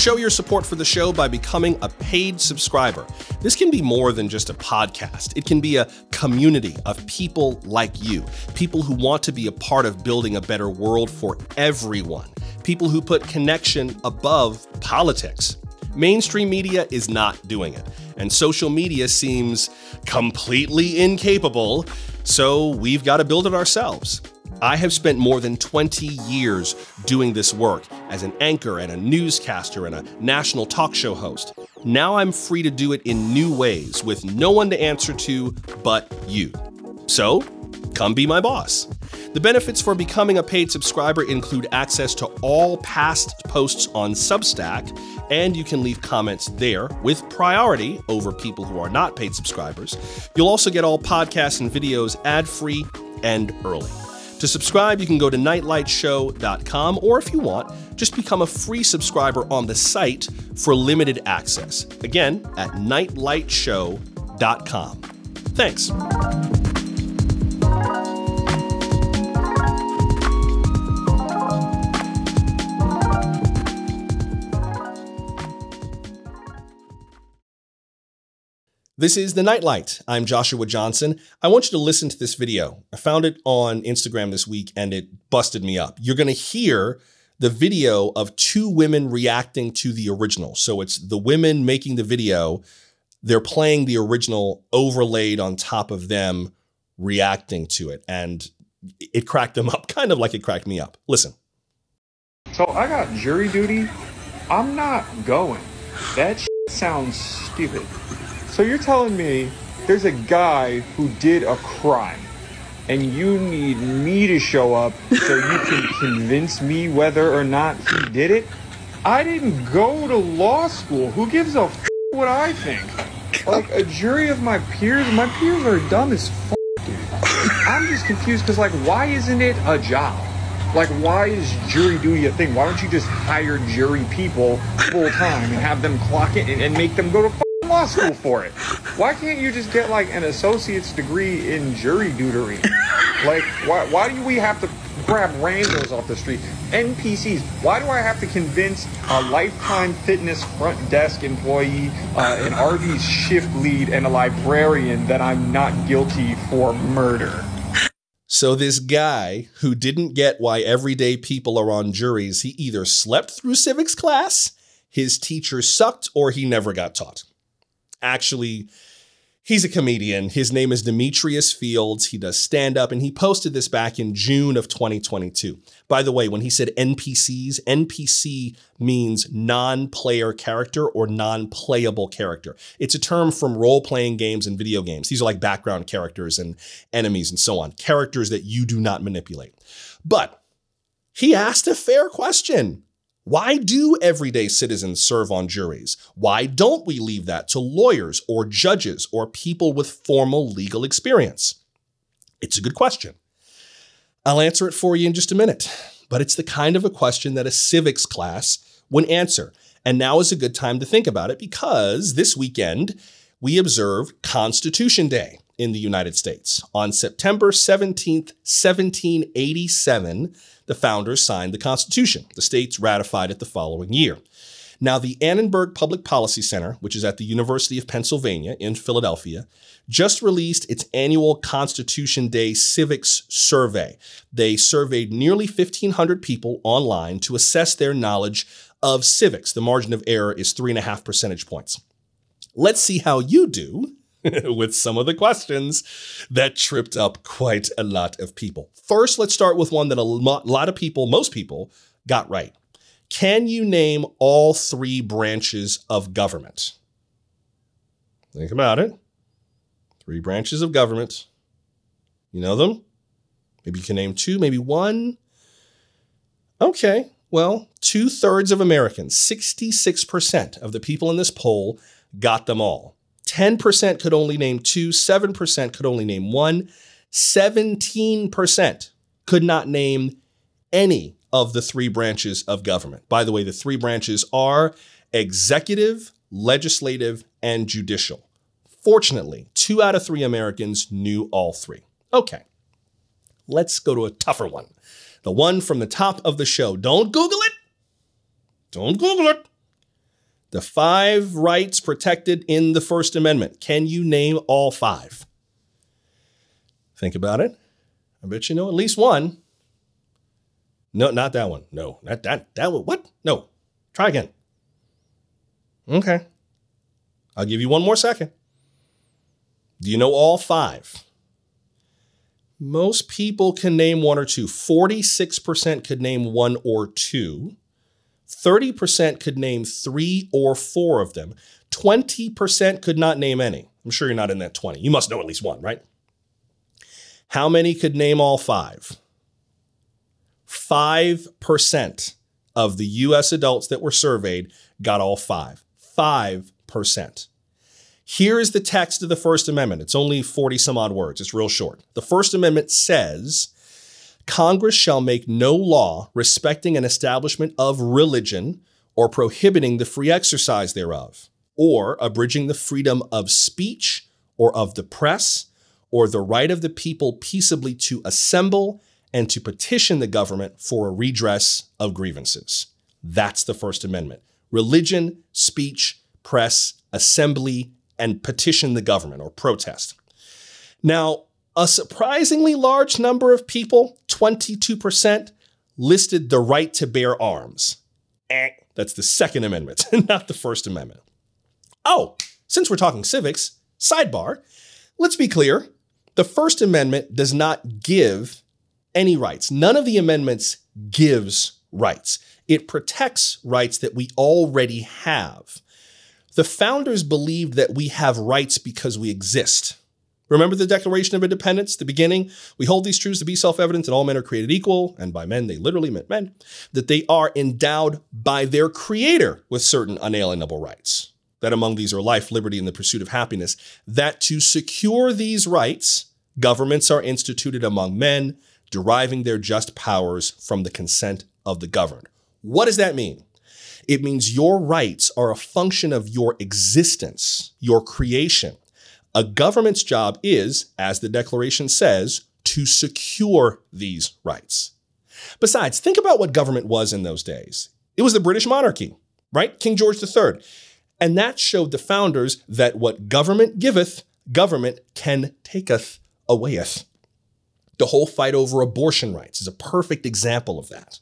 Show your support for the show by becoming a paid subscriber. This can be more than just a podcast, it can be a community of people like you, people who want to be a part of building a better world for everyone, people who put connection above politics. Mainstream media is not doing it, and social media seems completely incapable, so we've got to build it ourselves. I have spent more than 20 years doing this work as an anchor and a newscaster and a national talk show host. Now I'm free to do it in new ways with no one to answer to but you. So, come be my boss. The benefits for becoming a paid subscriber include access to all past posts on Substack, and you can leave comments there with priority over people who are not paid subscribers. You'll also get all podcasts and videos ad free and early. To subscribe, you can go to nightlightshow.com, or if you want, just become a free subscriber on the site for limited access. Again, at nightlightshow.com. Thanks. This is The Nightlight. I'm Joshua Johnson. I want you to listen to this video. I found it on Instagram this week and it busted me up. You're going to hear the video of two women reacting to the original. So it's the women making the video, they're playing the original overlaid on top of them reacting to it. And it cracked them up, [laughs] kind of like it cracked me up. Listen. So I got jury duty I'm not going. That sounds stupid. So you're telling me there's a guy who did a crime and you need me to show up so you can [laughs] convince me whether or not he did it? I didn't go to law school. Who gives a f- what I think? Like a jury of my peers, my peers are dumb as f- dude. I'm just confused because like, why isn't it a job? Like, why is jury duty a thing? Why don't you just hire jury people full time and have them clock it and, and make them go to f- law school for it? Why can't you just get like an associate's degree in jury duty? Like, why, why do we have to grab randos off the street? NPCs. Why do I have to convince a lifetime fitness front desk employee, uh, an Arby's shift lead, and a librarian that I'm not guilty for murder? So, this guy who didn't get why everyday people are on juries, he either slept through civics class, his teacher sucked, or he never got taught. Actually, he's a comedian. His name is Demetrius Fields. He does stand up, and he posted this back in June of 2022. By the way, when he said NPCs, NPC means non player character or non playable character. It's a term from role playing games and video games. These are like background characters and enemies and so on, characters that you do not manipulate. But he asked a fair question. Why do everyday citizens serve on juries? Why don't we leave that to lawyers or judges or people with formal legal experience? It's a good question. I'll answer it for you in just a minute, but it's the kind of a question that a civics class would answer. And now is a good time to think about it because this weekend we observe Constitution Day in the United States. On September 17th, 1787, the founders signed the Constitution. The states ratified it the following year. Now, the Annenberg Public Policy Center, which is at the University of Pennsylvania in Philadelphia, just released its annual Constitution Day Civics Survey. They surveyed nearly 1,500 people online to assess their knowledge of civics. The margin of error is three and a half percentage points. Let's see how you do [laughs] with some of the questions that tripped up quite a lot of people. First, let's start with one that a lot of people, most people, got right. Can you name all three branches of government? Think about it. Three branches of government. You know them? Maybe you can name two, maybe one. Okay, well, two thirds of Americans, 66% of the people in this poll, got them all. 10% could only name two, 7% could only name one, 17% could not name any of the three branches of government. By the way, the three branches are executive, legislative, and judicial. Fortunately, two out of three Americans knew all three. Okay, let's go to a tougher one. The one from the top of the show. Don't Google it. Don't Google it. The five rights protected in the First Amendment. Can you name all five? Think about it. I bet you know at least one. No, not that one. No, not that that one. What? No. Try again. Okay. I'll give you one more second. Do you know all five? Most people can name one or two. 46% could name one or two. 30% could name three or four of them. 20% could not name any. I'm sure you're not in that 20. You must know at least one, right? How many could name all five? 5% of the US adults that were surveyed got all five. 5%. Here is the text of the First Amendment. It's only 40 some odd words, it's real short. The First Amendment says Congress shall make no law respecting an establishment of religion or prohibiting the free exercise thereof, or abridging the freedom of speech or of the press, or the right of the people peaceably to assemble and to petition the government for a redress of grievances. That's the First Amendment. Religion, speech, press, assembly, and petition the government or protest. Now, a surprisingly large number of people, 22%, listed the right to bear arms. Eh, that's the Second Amendment, [laughs] not the First Amendment. Oh, since we're talking civics, sidebar, let's be clear the First Amendment does not give any rights. None of the amendments gives rights. It protects rights that we already have. The founders believed that we have rights because we exist. Remember the Declaration of Independence, the beginning? We hold these truths to be self evident that all men are created equal, and by men they literally meant men, that they are endowed by their creator with certain unalienable rights. That among these are life, liberty, and the pursuit of happiness. That to secure these rights, governments are instituted among men, deriving their just powers from the consent of the governed. What does that mean? It means your rights are a function of your existence, your creation. A government's job is, as the Declaration says, to secure these rights. Besides, think about what government was in those days. It was the British monarchy, right? King George III. And that showed the founders that what government giveth, government can taketh awayeth. The whole fight over abortion rights is a perfect example of that.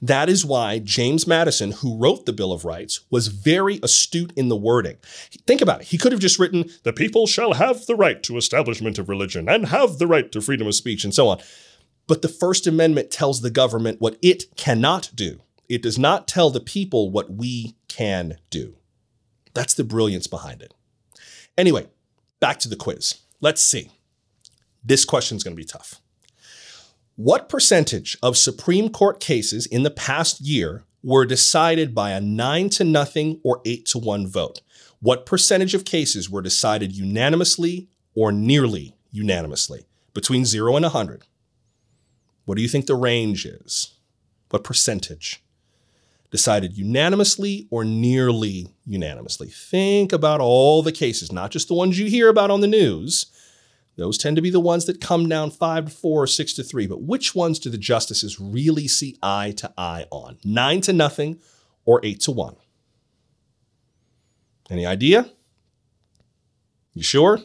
That is why James Madison, who wrote the Bill of Rights, was very astute in the wording. Think about it. He could have just written, The people shall have the right to establishment of religion and have the right to freedom of speech and so on. But the First Amendment tells the government what it cannot do. It does not tell the people what we can do. That's the brilliance behind it. Anyway, back to the quiz. Let's see. This question is going to be tough. What percentage of Supreme Court cases in the past year were decided by a 9 to nothing or 8 to 1 vote? What percentage of cases were decided unanimously or nearly unanimously between 0 and 100? What do you think the range is? What percentage? Decided unanimously or nearly unanimously? Think about all the cases, not just the ones you hear about on the news those tend to be the ones that come down five to four or six to three. But which ones do the justices really see eye to eye on? Nine to nothing or eight to one? Any idea? You sure?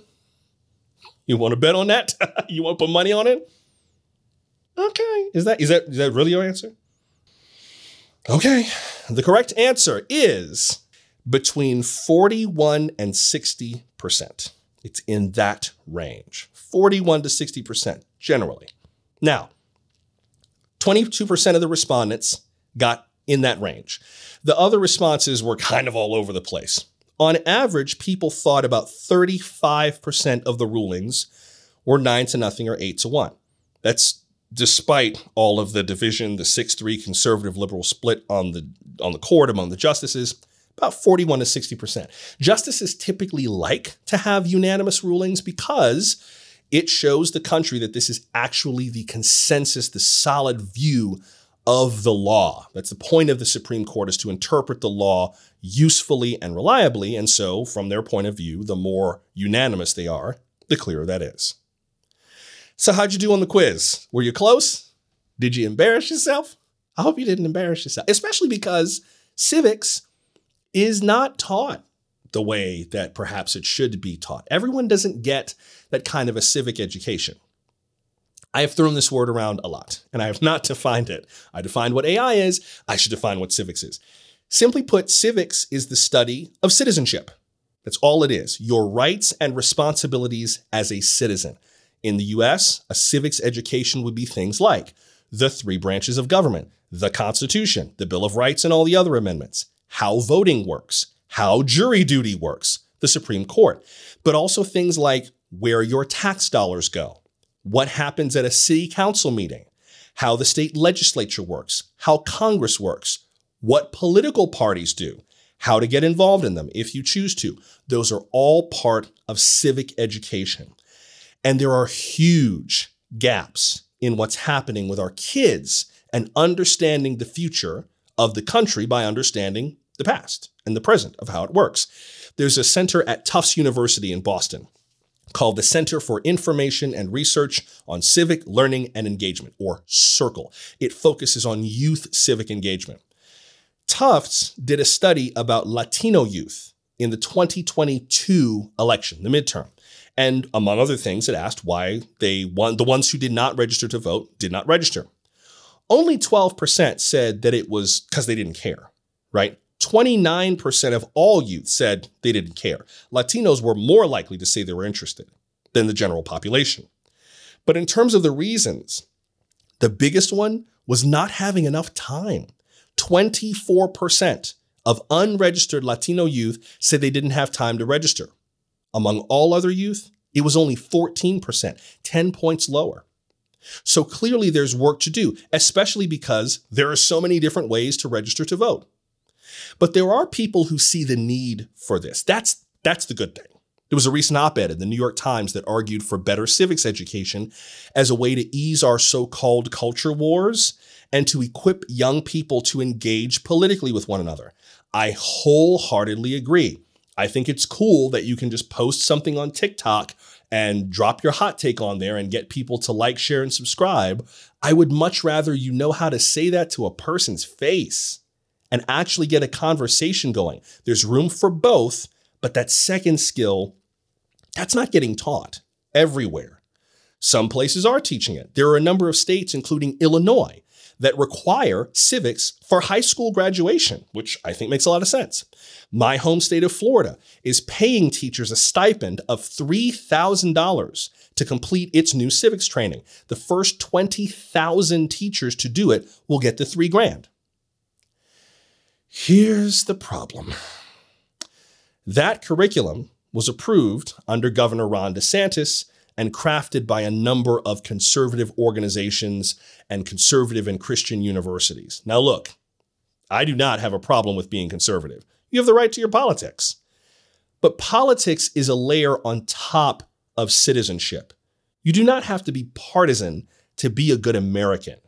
You want to bet on that? [laughs] you want to put money on it? Okay. Is that is that is that really your answer? Okay. The correct answer is between 41 and 60 percent. It's in that range 41 to 60% generally. Now, 22% of the respondents got in that range. The other responses were kind of all over the place. On average, people thought about 35% of the rulings were 9 to nothing or 8 to 1. That's despite all of the division, the 6-3 conservative liberal split on the on the court among the justices about 41 to 60%. Justices typically like to have unanimous rulings because it shows the country that this is actually the consensus, the solid view of the law. That's the point of the Supreme Court is to interpret the law usefully and reliably. And so, from their point of view, the more unanimous they are, the clearer that is. So, how'd you do on the quiz? Were you close? Did you embarrass yourself? I hope you didn't embarrass yourself, especially because civics is not taught the way that perhaps it should be taught. Everyone doesn't get that kind of a civic education. I have thrown this word around a lot, and I have [laughs] not defined it. I defined what AI is, I should define what civics is. Simply put, civics is the study of citizenship. That's all it is your rights and responsibilities as a citizen. In the US, a civics education would be things like the three branches of government, the Constitution, the Bill of Rights, and all the other amendments how voting works, how jury duty works, the Supreme Court, but also things like where your tax dollars go, what happens at a city council meeting, how the state legislature works, how Congress works, what political parties do, how to get involved in them if you choose to. Those are all part of civic education. And there are huge gaps in what's happening with our kids and understanding the future of the country by understanding the past and the present of how it works. There's a center at Tufts University in Boston called the Center for Information and Research on Civic Learning and Engagement, or CIRCLE. It focuses on youth civic engagement. Tufts did a study about Latino youth in the 2022 election, the midterm. And among other things, it asked why they won, the ones who did not register to vote did not register. Only 12% said that it was because they didn't care, right? 29% of all youth said they didn't care. Latinos were more likely to say they were interested than the general population. But in terms of the reasons, The biggest one was not having enough time. 24% of unregistered Latino youth said they didn't have time to register. Among all other youth, it was only 14%, 10 points lower. So clearly there's work to do, especially because there are so many different ways to register to vote. But there are people who see the need for this. That's, that's the good thing. There was a recent op ed in the New York Times that argued for better civics education as a way to ease our so called culture wars and to equip young people to engage politically with one another. I wholeheartedly agree. I think it's cool that you can just post something on TikTok and drop your hot take on there and get people to like, share, and subscribe. I would much rather you know how to say that to a person's face and actually get a conversation going. There's room for both, but that second skill, that's not getting taught everywhere. Some places are teaching it. There are a number of states, including Illinois, that require civics for high school graduation, which I think makes a lot of sense. My home state of Florida is paying teachers a stipend of $3,000 to complete its new civics training. The first 20,000 teachers to do it will get the three grand. Here's the problem. That curriculum was approved under Governor Ron DeSantis and crafted by a number of conservative organizations and conservative and Christian universities. Now, look, I do not have a problem with being conservative. You have the right to your politics. But politics is a layer on top of citizenship. You do not have to be partisan to be a good American.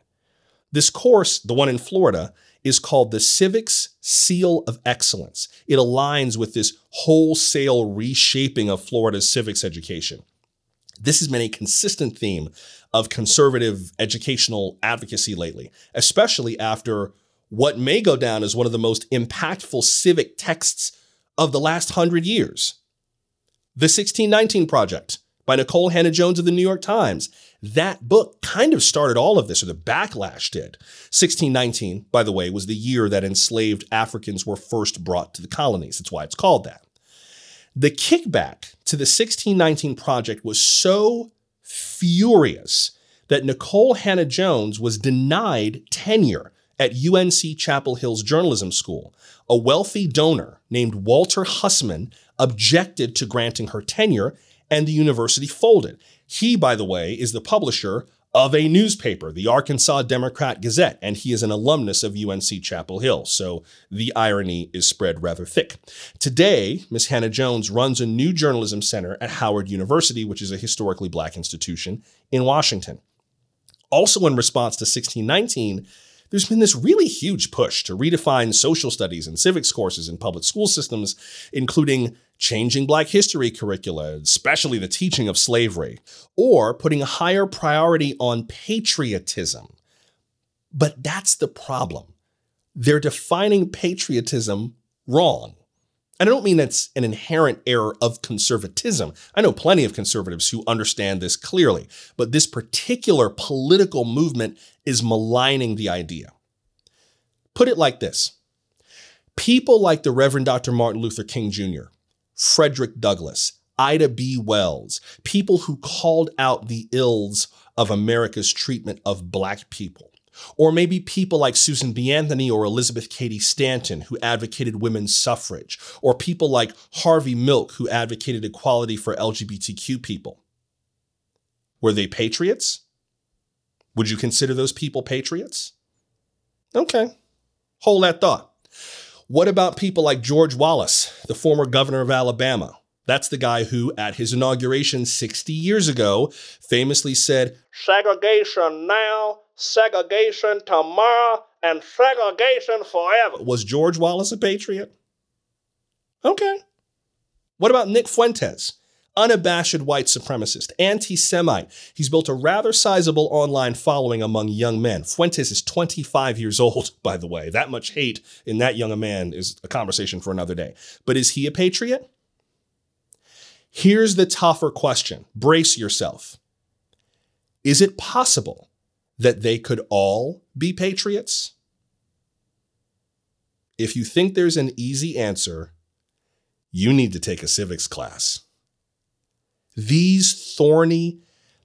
This course, the one in Florida, is called the Civics Seal of Excellence. It aligns with this wholesale reshaping of Florida's civics education. This has been a consistent theme of conservative educational advocacy lately, especially after what may go down as one of the most impactful civic texts of the last hundred years. The 1619 Project by Nikole Hannah-Jones of the New York Times. That book kind of started all of this, or the backlash did. 1619, by the way, was the year that enslaved Africans were first brought to the colonies. That's why it's called that. The kickback to the 1619 Project was so furious that Nikole Hannah-Jones was denied tenure at UNC Chapel Hill's journalism school. A wealthy donor named Walter Hussman objected to granting her tenure, and the university folded. He, by the way, is the publisher of a newspaper, the Arkansas Democrat Gazette, and he is an alumnus of UNC Chapel Hill, so the irony is spread rather thick. Today, Ms. Hannah-Jones runs a new journalism center at Howard University, which is a historically black institution in Washington. Also, in response to 1619, there's been this really huge push to redefine social studies and civics courses in public school systems, including changing Black history curricula, especially the teaching of slavery, or putting a higher priority on patriotism. But that's the problem. They're defining patriotism wrong. And I don't mean that's an inherent error of conservatism. I know plenty of conservatives who understand this clearly, but this particular political movement is maligning the idea. Put it like this people like the Reverend Dr. Martin Luther King Jr., Frederick Douglass, Ida B. Wells, people who called out the ills of America's treatment of Black people. Or maybe people like Susan B. Anthony or Elizabeth Cady Stanton, who advocated women's suffrage, or people like Harvey Milk, who advocated equality for LGBTQ people. Were they patriots? Would you consider those people patriots? Okay, hold that thought. What about people like George Wallace, the former governor of Alabama? That's the guy who, at his inauguration 60 years ago, famously said, Segregation now, segregation tomorrow, and segregation forever. Was George Wallace a patriot? Okay. What about Nick Fuentes? unabashed white supremacist, anti Semite. He's built a rather sizable online following among young men. Fuentes is 25 years old, [laughs] by the way. That much hate in that young a man is a conversation for another day. But is he a patriot? Here's the tougher question brace yourself. Is it possible that they could all be patriots? If you think there's an easy answer, you need to take a civics class. These thorny,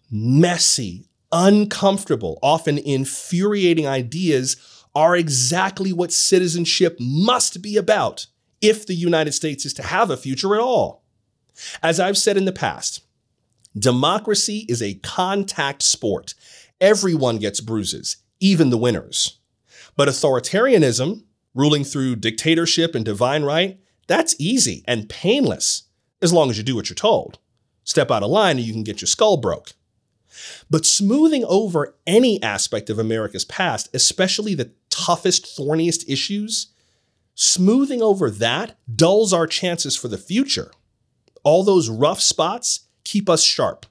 messy, Uncomfortable, often infuriating ideas are exactly what citizenship must be about if the United States is to have a future at all. As I've said in the past, democracy is a contact sport. Everyone gets bruises, even the winners. But authoritarianism, ruling through dictatorship and divine right, that's easy and painless as long as you do what you're told. Step out of line and you can get your skull broke. But smoothing over any aspect of America's past, especially the toughest, thorniest issues, smoothing over that dulls our chances for the future. All those rough spots keep us sharp.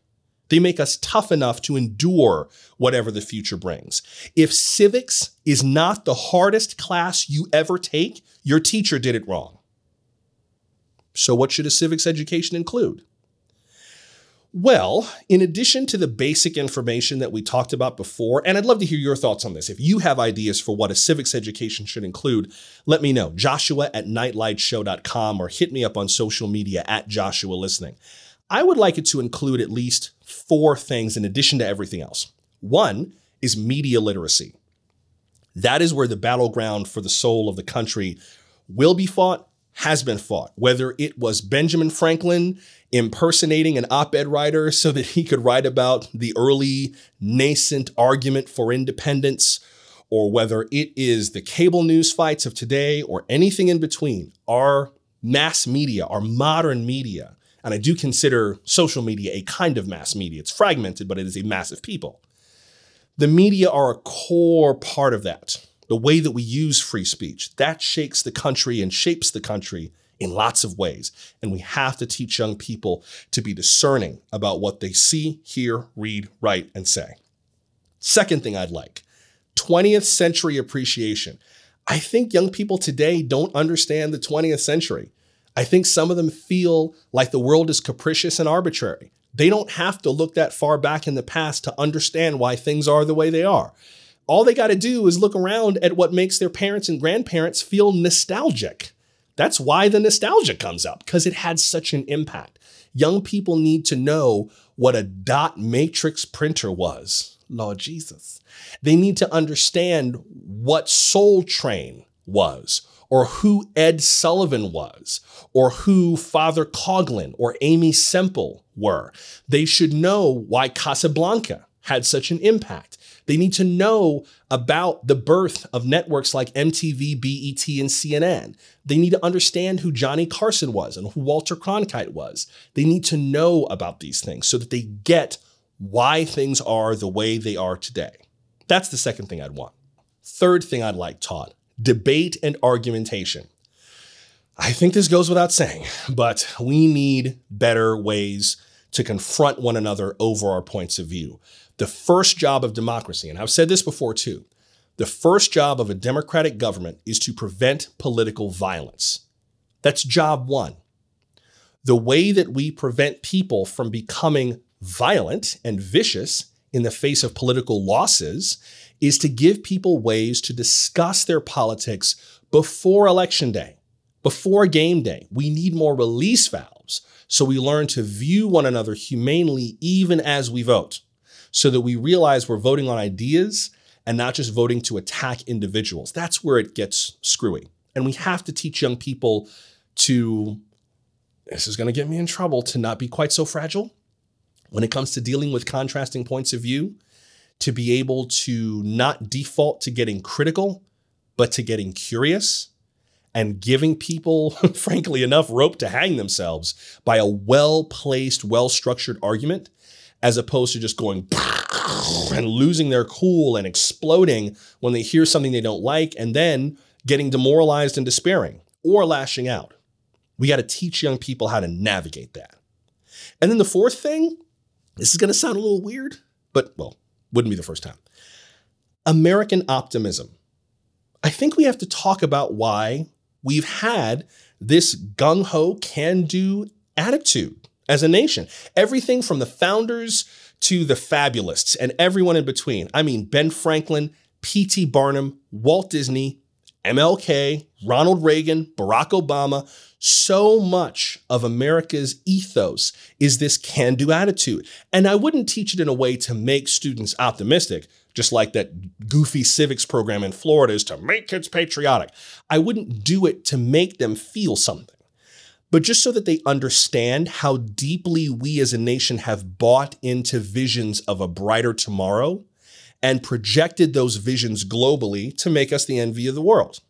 They make us tough enough to endure whatever the future brings. If civics is not the hardest class you ever take, your teacher did it wrong. So, what should a civics education include? Well, in addition to the basic information that we talked about before, and I'd love to hear your thoughts on this. If you have ideas for what a civics education should include, let me know. Joshua at nightlightshow.com or hit me up on social media at Joshua Listening. I would like it to include at least four things in addition to everything else. One is media literacy. That is where the battleground for the soul of the country will be fought, has been fought, whether it was Benjamin Franklin impersonating an op ed writer [laughs] so that he could write about the early nascent argument for independence, or whether it is the cable news fights of today or anything in between, our mass media, our modern media, and I do consider social media a kind of mass media. It's fragmented, but it is a mass of people. The media are a core part of that. The way that we use free speech, that shakes the country and shapes the country in lots of ways. And we have to teach young people to be discerning about what they see, hear, read, write, and say. Second thing I'd like 20th century appreciation. I think young people today don't understand the 20th century. I think some of them feel like the world is capricious and arbitrary. They don't have to look that far back in the past to understand why things are the way they are. All they got to do is look around at what makes their parents and grandparents feel nostalgic. That's why the nostalgia comes up, because it had such an impact. Young people need to know what a dot matrix printer was. Lord Jesus. They need to understand what Soul Train was, or who Ed Sullivan was, or who Father Coughlin or Aimee Semple were. They should know why Casablanca had such an impact. They need to know about the birth of networks like MTV, BET, and CNN. They need to understand who Johnny Carson was and who Walter Cronkite was. They need to know about these things so that they get why things are the way they are today. That's the second thing I'd want. Third thing I'd like taught debate and argumentation. I think this goes without saying, but we need better ways to confront one another over our points of view. The first job of democracy, and I've said this before too, the first job of a democratic government is to prevent political violence. That's job one. The way that we prevent people from becoming violent and vicious in the face of political losses is to give people ways to discuss their politics before election day, before game day. We need more release valves so we learn to view one another humanely even as we vote so that we realize we're voting on ideas and not just voting to attack individuals. That's where it gets screwy. And we have to teach young people to, this is going to get me in trouble, to not be quite so fragile when it comes to dealing with contrasting points of view, to be able to not default to getting critical, but to getting curious and giving people, [laughs] frankly, enough rope to hang themselves by a well placed, well structured argument as opposed to just going [laughs] and losing their cool and exploding when they hear something they don't like and then getting demoralized and despairing or lashing out. We got to teach young people how to navigate that. And then the fourth thing, this is going to sound a little weird, but well, wouldn't be the first time. American optimism. I think we have to talk about why we've had this gung ho, can do attitude as a nation. Everything from the founders to the fabulists and everyone in between. I mean, Ben Franklin, P.T. Barnum, Walt Disney, MLK, Ronald Reagan, Barack Obama, so much of America's ethos is this can do attitude. And I wouldn't teach it in a way to make students optimistic, just like that goofy civics program in Florida is to make kids patriotic. I wouldn't do it to make them feel something, but just so that they understand how deeply we as a nation have bought into visions of a brighter tomorrow and projected those visions globally to make us the envy of the world.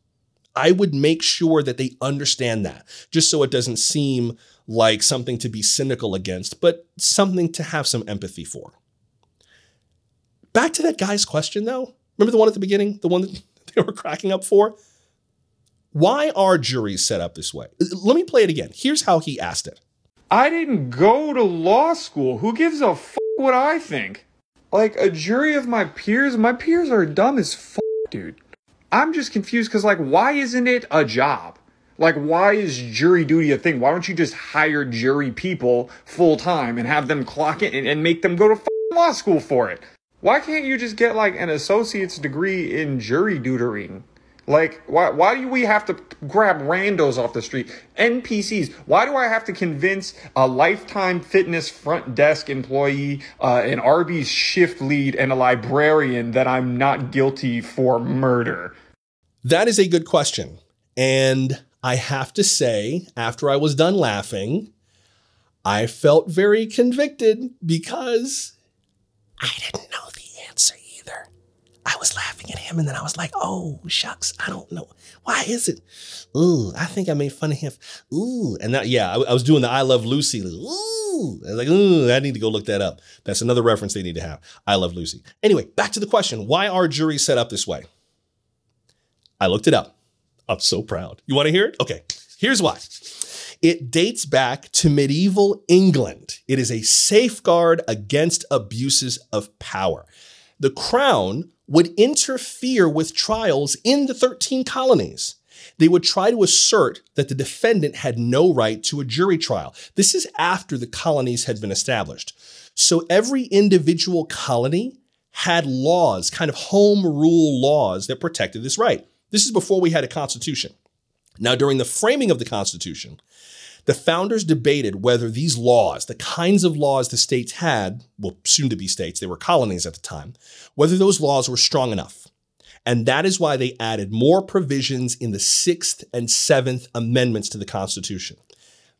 I would make sure that they understand that, just so it doesn't seem like something to be cynical against, but something to have some empathy for. Back to that guy's question, though. Remember the one at the beginning, the one that [laughs] they were cracking up for? Why are juries set up this way? Let me play it again. Here's how he asked it. I didn't go to law school. Who gives a fuck what I think? Like a jury of my peers, my peers are dumb as fuck, dude. I'm just confused because, like, why isn't it a job? Like, why is jury duty a thing? Why don't you just hire jury people full time and have them clock it and, and make them go to law school for it? Why can't you just get like an associate's degree in jury tutoring? Like, why, why do we have to grab randos off the street? NPCs. Why do I have to convince a lifetime fitness front desk employee, uh, an Arby's shift lead, and a librarian that I'm not guilty for murder? That is a good question. And I have to say, after I was done laughing, I felt very convicted because I didn't know. I was laughing at him and then I was like, oh, shucks, I don't know. Why is it? Ooh, I think I made fun of him. Ooh. And that, yeah, I, I was doing the I Love Lucy. Ooh. I was like, ooh, I need to go look that up. That's another reference they need to have. I Love Lucy. Anyway, back to the question why are juries set up this way? I looked it up. I'm so proud. You want to hear it? Okay, here's why. It dates back to medieval England. It is a safeguard against abuses of power. The crown would interfere with trials in the 13 colonies. They would try to assert that the defendant had no right to a jury trial. This is after the colonies had been established. So every individual colony had laws, kind of home rule laws that protected this right. This is before we had a constitution. Now, during the framing of the Constitution, the founders debated whether these laws, the kinds of laws the states had, well, soon to be states, they were colonies at the time, whether those laws were strong enough. And that is why they added more provisions in the Sixth and Seventh Amendments to the Constitution.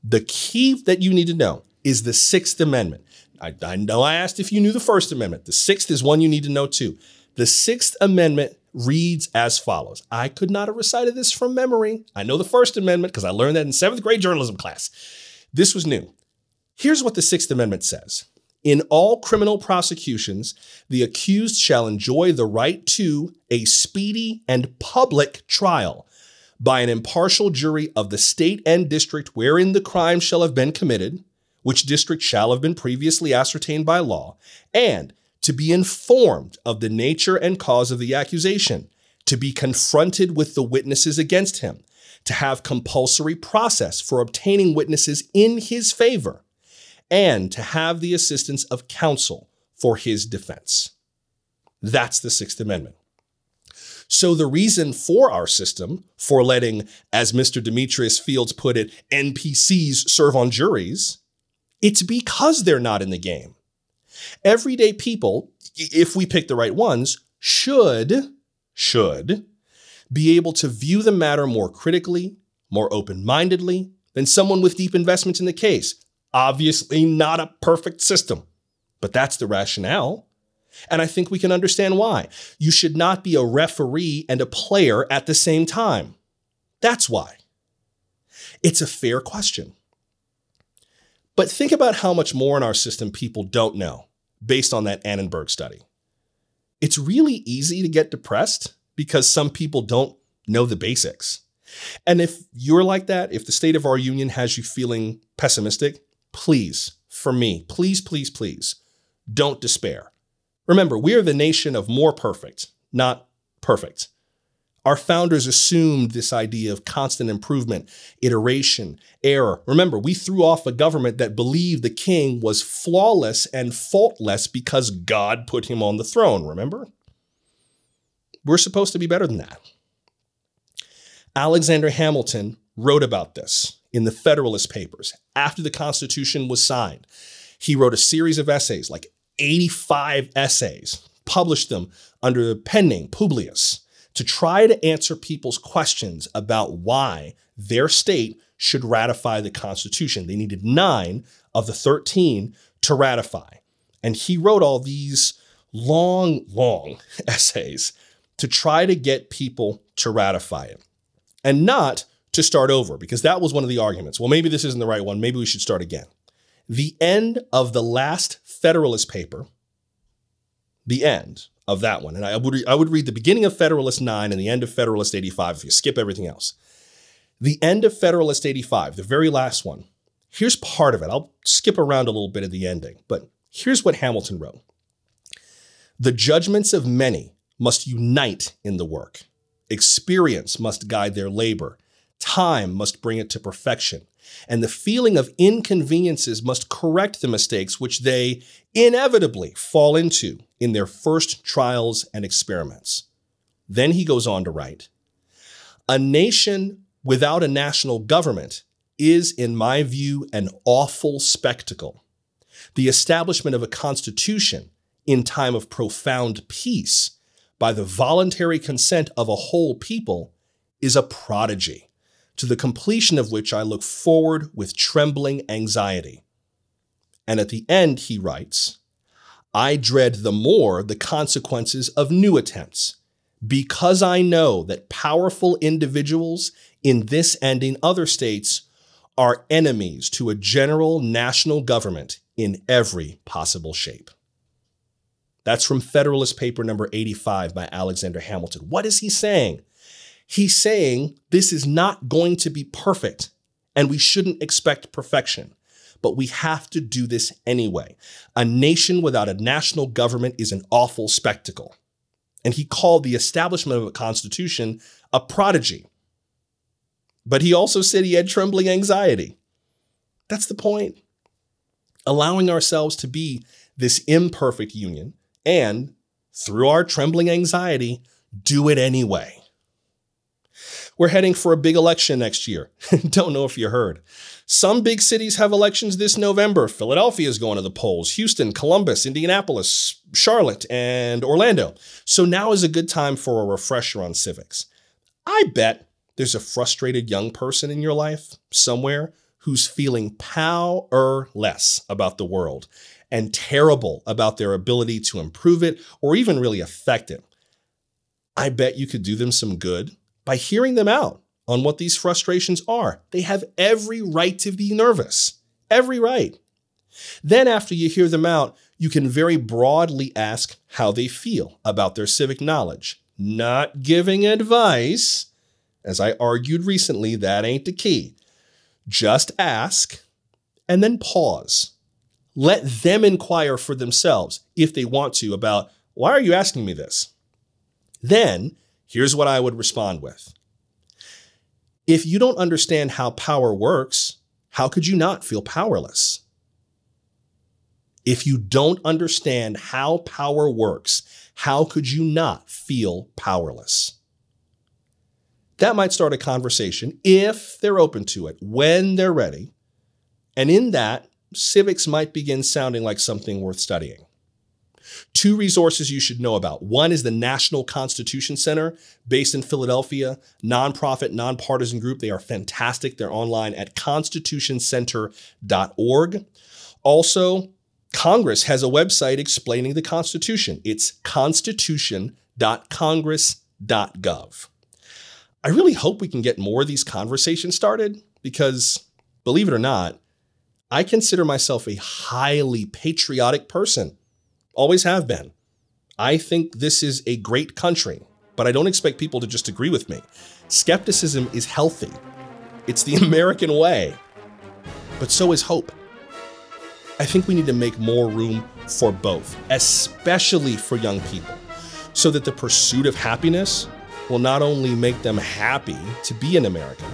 The key that you need to know is the Sixth Amendment. I, I know I asked if you knew the First Amendment. The Sixth is one you need to know too. The Sixth Amendment reads as follows. I could not have recited this from memory. I know the First Amendment because I learned that in seventh grade journalism class. This was new. Here's what the Sixth Amendment says In all criminal prosecutions, the accused shall enjoy the right to a speedy and public trial by an impartial jury of the state and district wherein the crime shall have been committed, which district shall have been previously ascertained by law, and to be informed of the nature and cause of the accusation, to be confronted with the witnesses against him, to have compulsory process for obtaining witnesses in his favor, and to have the assistance of counsel for his defense. That's the Sixth Amendment. So, the reason for our system, for letting, as Mr. Demetrius Fields put it, NPCs serve on juries, it's because they're not in the game. Everyday people, if we pick the right ones, should, should be able to view the matter more critically, more open mindedly than someone with deep investments in the case. Obviously, not a perfect system, but that's the rationale. And I think we can understand why. You should not be a referee and a player at the same time. That's why. It's a fair question. But think about how much more in our system people don't know based on that Annenberg study. It's really easy to get depressed because some people don't know the basics. And if you're like that, if the state of our union has you feeling pessimistic, please, for me, please, please, please, don't despair. Remember, we are the nation of more perfect, not perfect. Our founders assumed this idea of constant improvement, iteration, error. Remember, we threw off a government that believed the king was flawless and faultless because God put him on the throne, remember? We're supposed to be better than that. Alexander Hamilton wrote about this in the Federalist Papers after the Constitution was signed. He wrote a series of essays, like 85 essays, published them under the pen name Publius to try to answer people's questions about why their state should ratify the Constitution. They needed nine of the 13 to ratify. And he wrote all these long, long [laughs] essays to try to get people to ratify it and not to start over, because that was one of the arguments. Well, maybe this isn't the right one. Maybe we should start again. The end of the last Federalist paper, the end of that one, and I would, I would read the beginning of Federalist 9 and the end of Federalist 85 if you skip everything else. The end of Federalist 85, the very last one, here's part of it. I'll skip around a little bit of the ending, but here's what Hamilton wrote The judgments of many must unite in the work. Experience must guide their labor. Time must bring it to perfection. And the feeling of inconveniences must correct the mistakes which they inevitably fall into in their first trials and experiments. Then he goes on to write A nation without a national government is, in my view, an awful spectacle. The establishment of a constitution in time of profound peace by the voluntary consent of a whole people is a prodigy, to the completion of which I look forward with trembling anxiety. And at the end, he writes, I dread the more the consequences of new attempts, because I know that powerful individuals in this and in other states are enemies to a general national government in every possible shape. That's from Federalist Paper number 85 by Alexander Hamilton. What is he saying? He's saying this is not going to be perfect and we shouldn't expect perfection, but we have to do this anyway. A nation without a national government is an awful spectacle. And he called the establishment of a constitution a prodigy. But he also said he had trembling anxiety. That's the point. Allowing ourselves to be this imperfect union and through our trembling anxiety, do it anyway. We're heading for a big election next year. [laughs] Don't know if you heard. Some big cities have elections this November. Philadelphia is going to the polls, Houston, Columbus, Indianapolis, Charlotte, and Orlando. So now is a good time for a refresher on civics. I bet there's a frustrated young person in your life somewhere who's feeling powerless about the world and terrible about their ability to improve it or even really affect it. I bet you could do them some good by hearing them out on what these frustrations are. They have every right to be nervous, every right. Then, after you hear them out, you can very broadly ask how they feel about their civic knowledge. Not giving advice. As I argued recently, that ain't the key. Just ask and then pause let them inquire for themselves if they want to about why are you asking me this? Then here's what I would respond with. If you don't understand how power works, how could you not feel powerless? If you don't understand how power works, how could you not feel powerless? That might start a conversation if they're open to it, when they're ready. And in that, civics might begin sounding like something worth studying. Two resources you should know about. One is the National Constitution Center, based in Philadelphia, nonprofit, nonpartisan group. They are fantastic. They're online at constitutioncenter.org. Also, Congress has a website explaining the Constitution. It's constitution.congress.gov. I really hope we can get more of these conversations started because, believe it or not, I consider myself a highly patriotic person. Always have been. I think this is a great country, but I don't expect people to just agree with me. Skepticism is healthy, it's the [laughs] American way. But so is hope. I think we need to make more room for both, especially for young people, so that the pursuit of happiness will not only make them happy to be in America,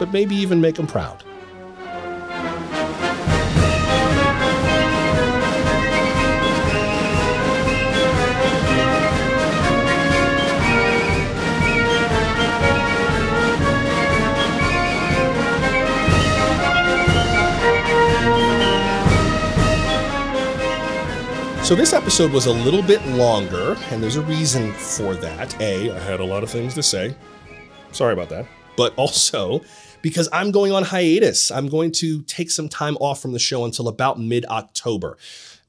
but maybe even make them proud. So this episode was a little bit longer, and there's a reason for that. A, I had a lot of things to say. Sorry about that. But also because I'm going on hiatus. I'm going to take some time off from the show until about mid October.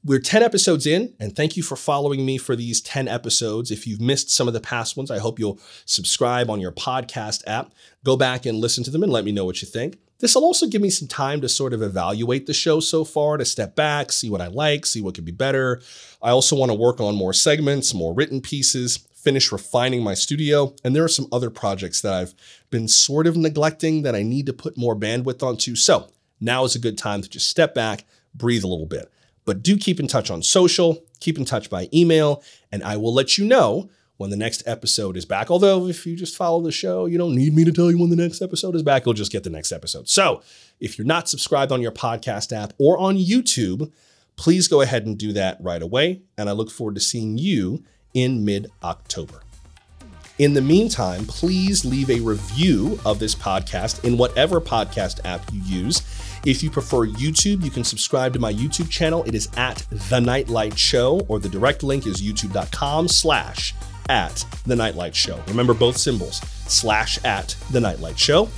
We're 10 episodes in, and thank you for following me for these 10 episodes. If you've missed some of the past ones, I hope you'll subscribe on your podcast app. Go back and listen to them and let me know what you think. This will also give me some time to sort of evaluate the show so far, to step back, see what I like, see what could be better. I also want to work on more segments, more written pieces, finish refining my studio, and there are some other projects that I've been sort of neglecting that I need to put more bandwidth onto. So now is a good time to just step back, breathe a little bit. But do keep in touch on social, keep in touch by email, and I will let you know when the next episode is back. Although, if you just follow the show, you don't need me to tell you when the next episode is back. You'll just get the next episode. So, if you're not subscribed on your podcast app or on YouTube, please go ahead and do that right away. And I look forward to seeing you in mid October. In the meantime, please leave a review of this podcast in whatever podcast app you use. If you prefer YouTube, you can subscribe to my YouTube channel. It is at The Nightlight Show, or the direct link is youtube.com slash at The Nightlight Show. Remember both symbols, slash at The Nightlight Show.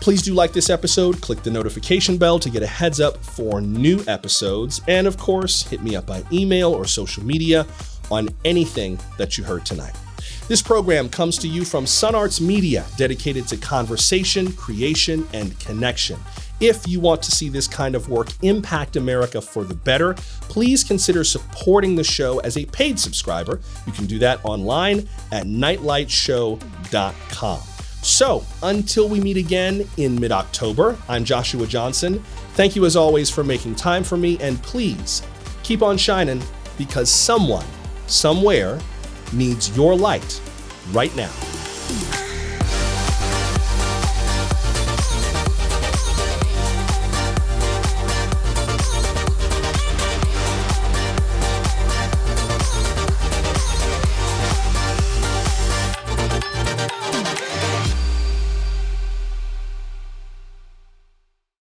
Please do like this episode, click the notification bell to get a heads up for new episodes, and of course, hit me up by email or social media on anything that you heard tonight. This program comes to you from Sun Arts Media, dedicated to conversation, creation, and connection. If you want to see this kind of work impact America for the better, please consider supporting the show as a paid subscriber. You can do that online at nightlightshow.com. So, until we meet again in mid October, I'm Joshua Johnson. Thank you as always for making time for me, and please keep on shining because someone, somewhere, needs your light right now.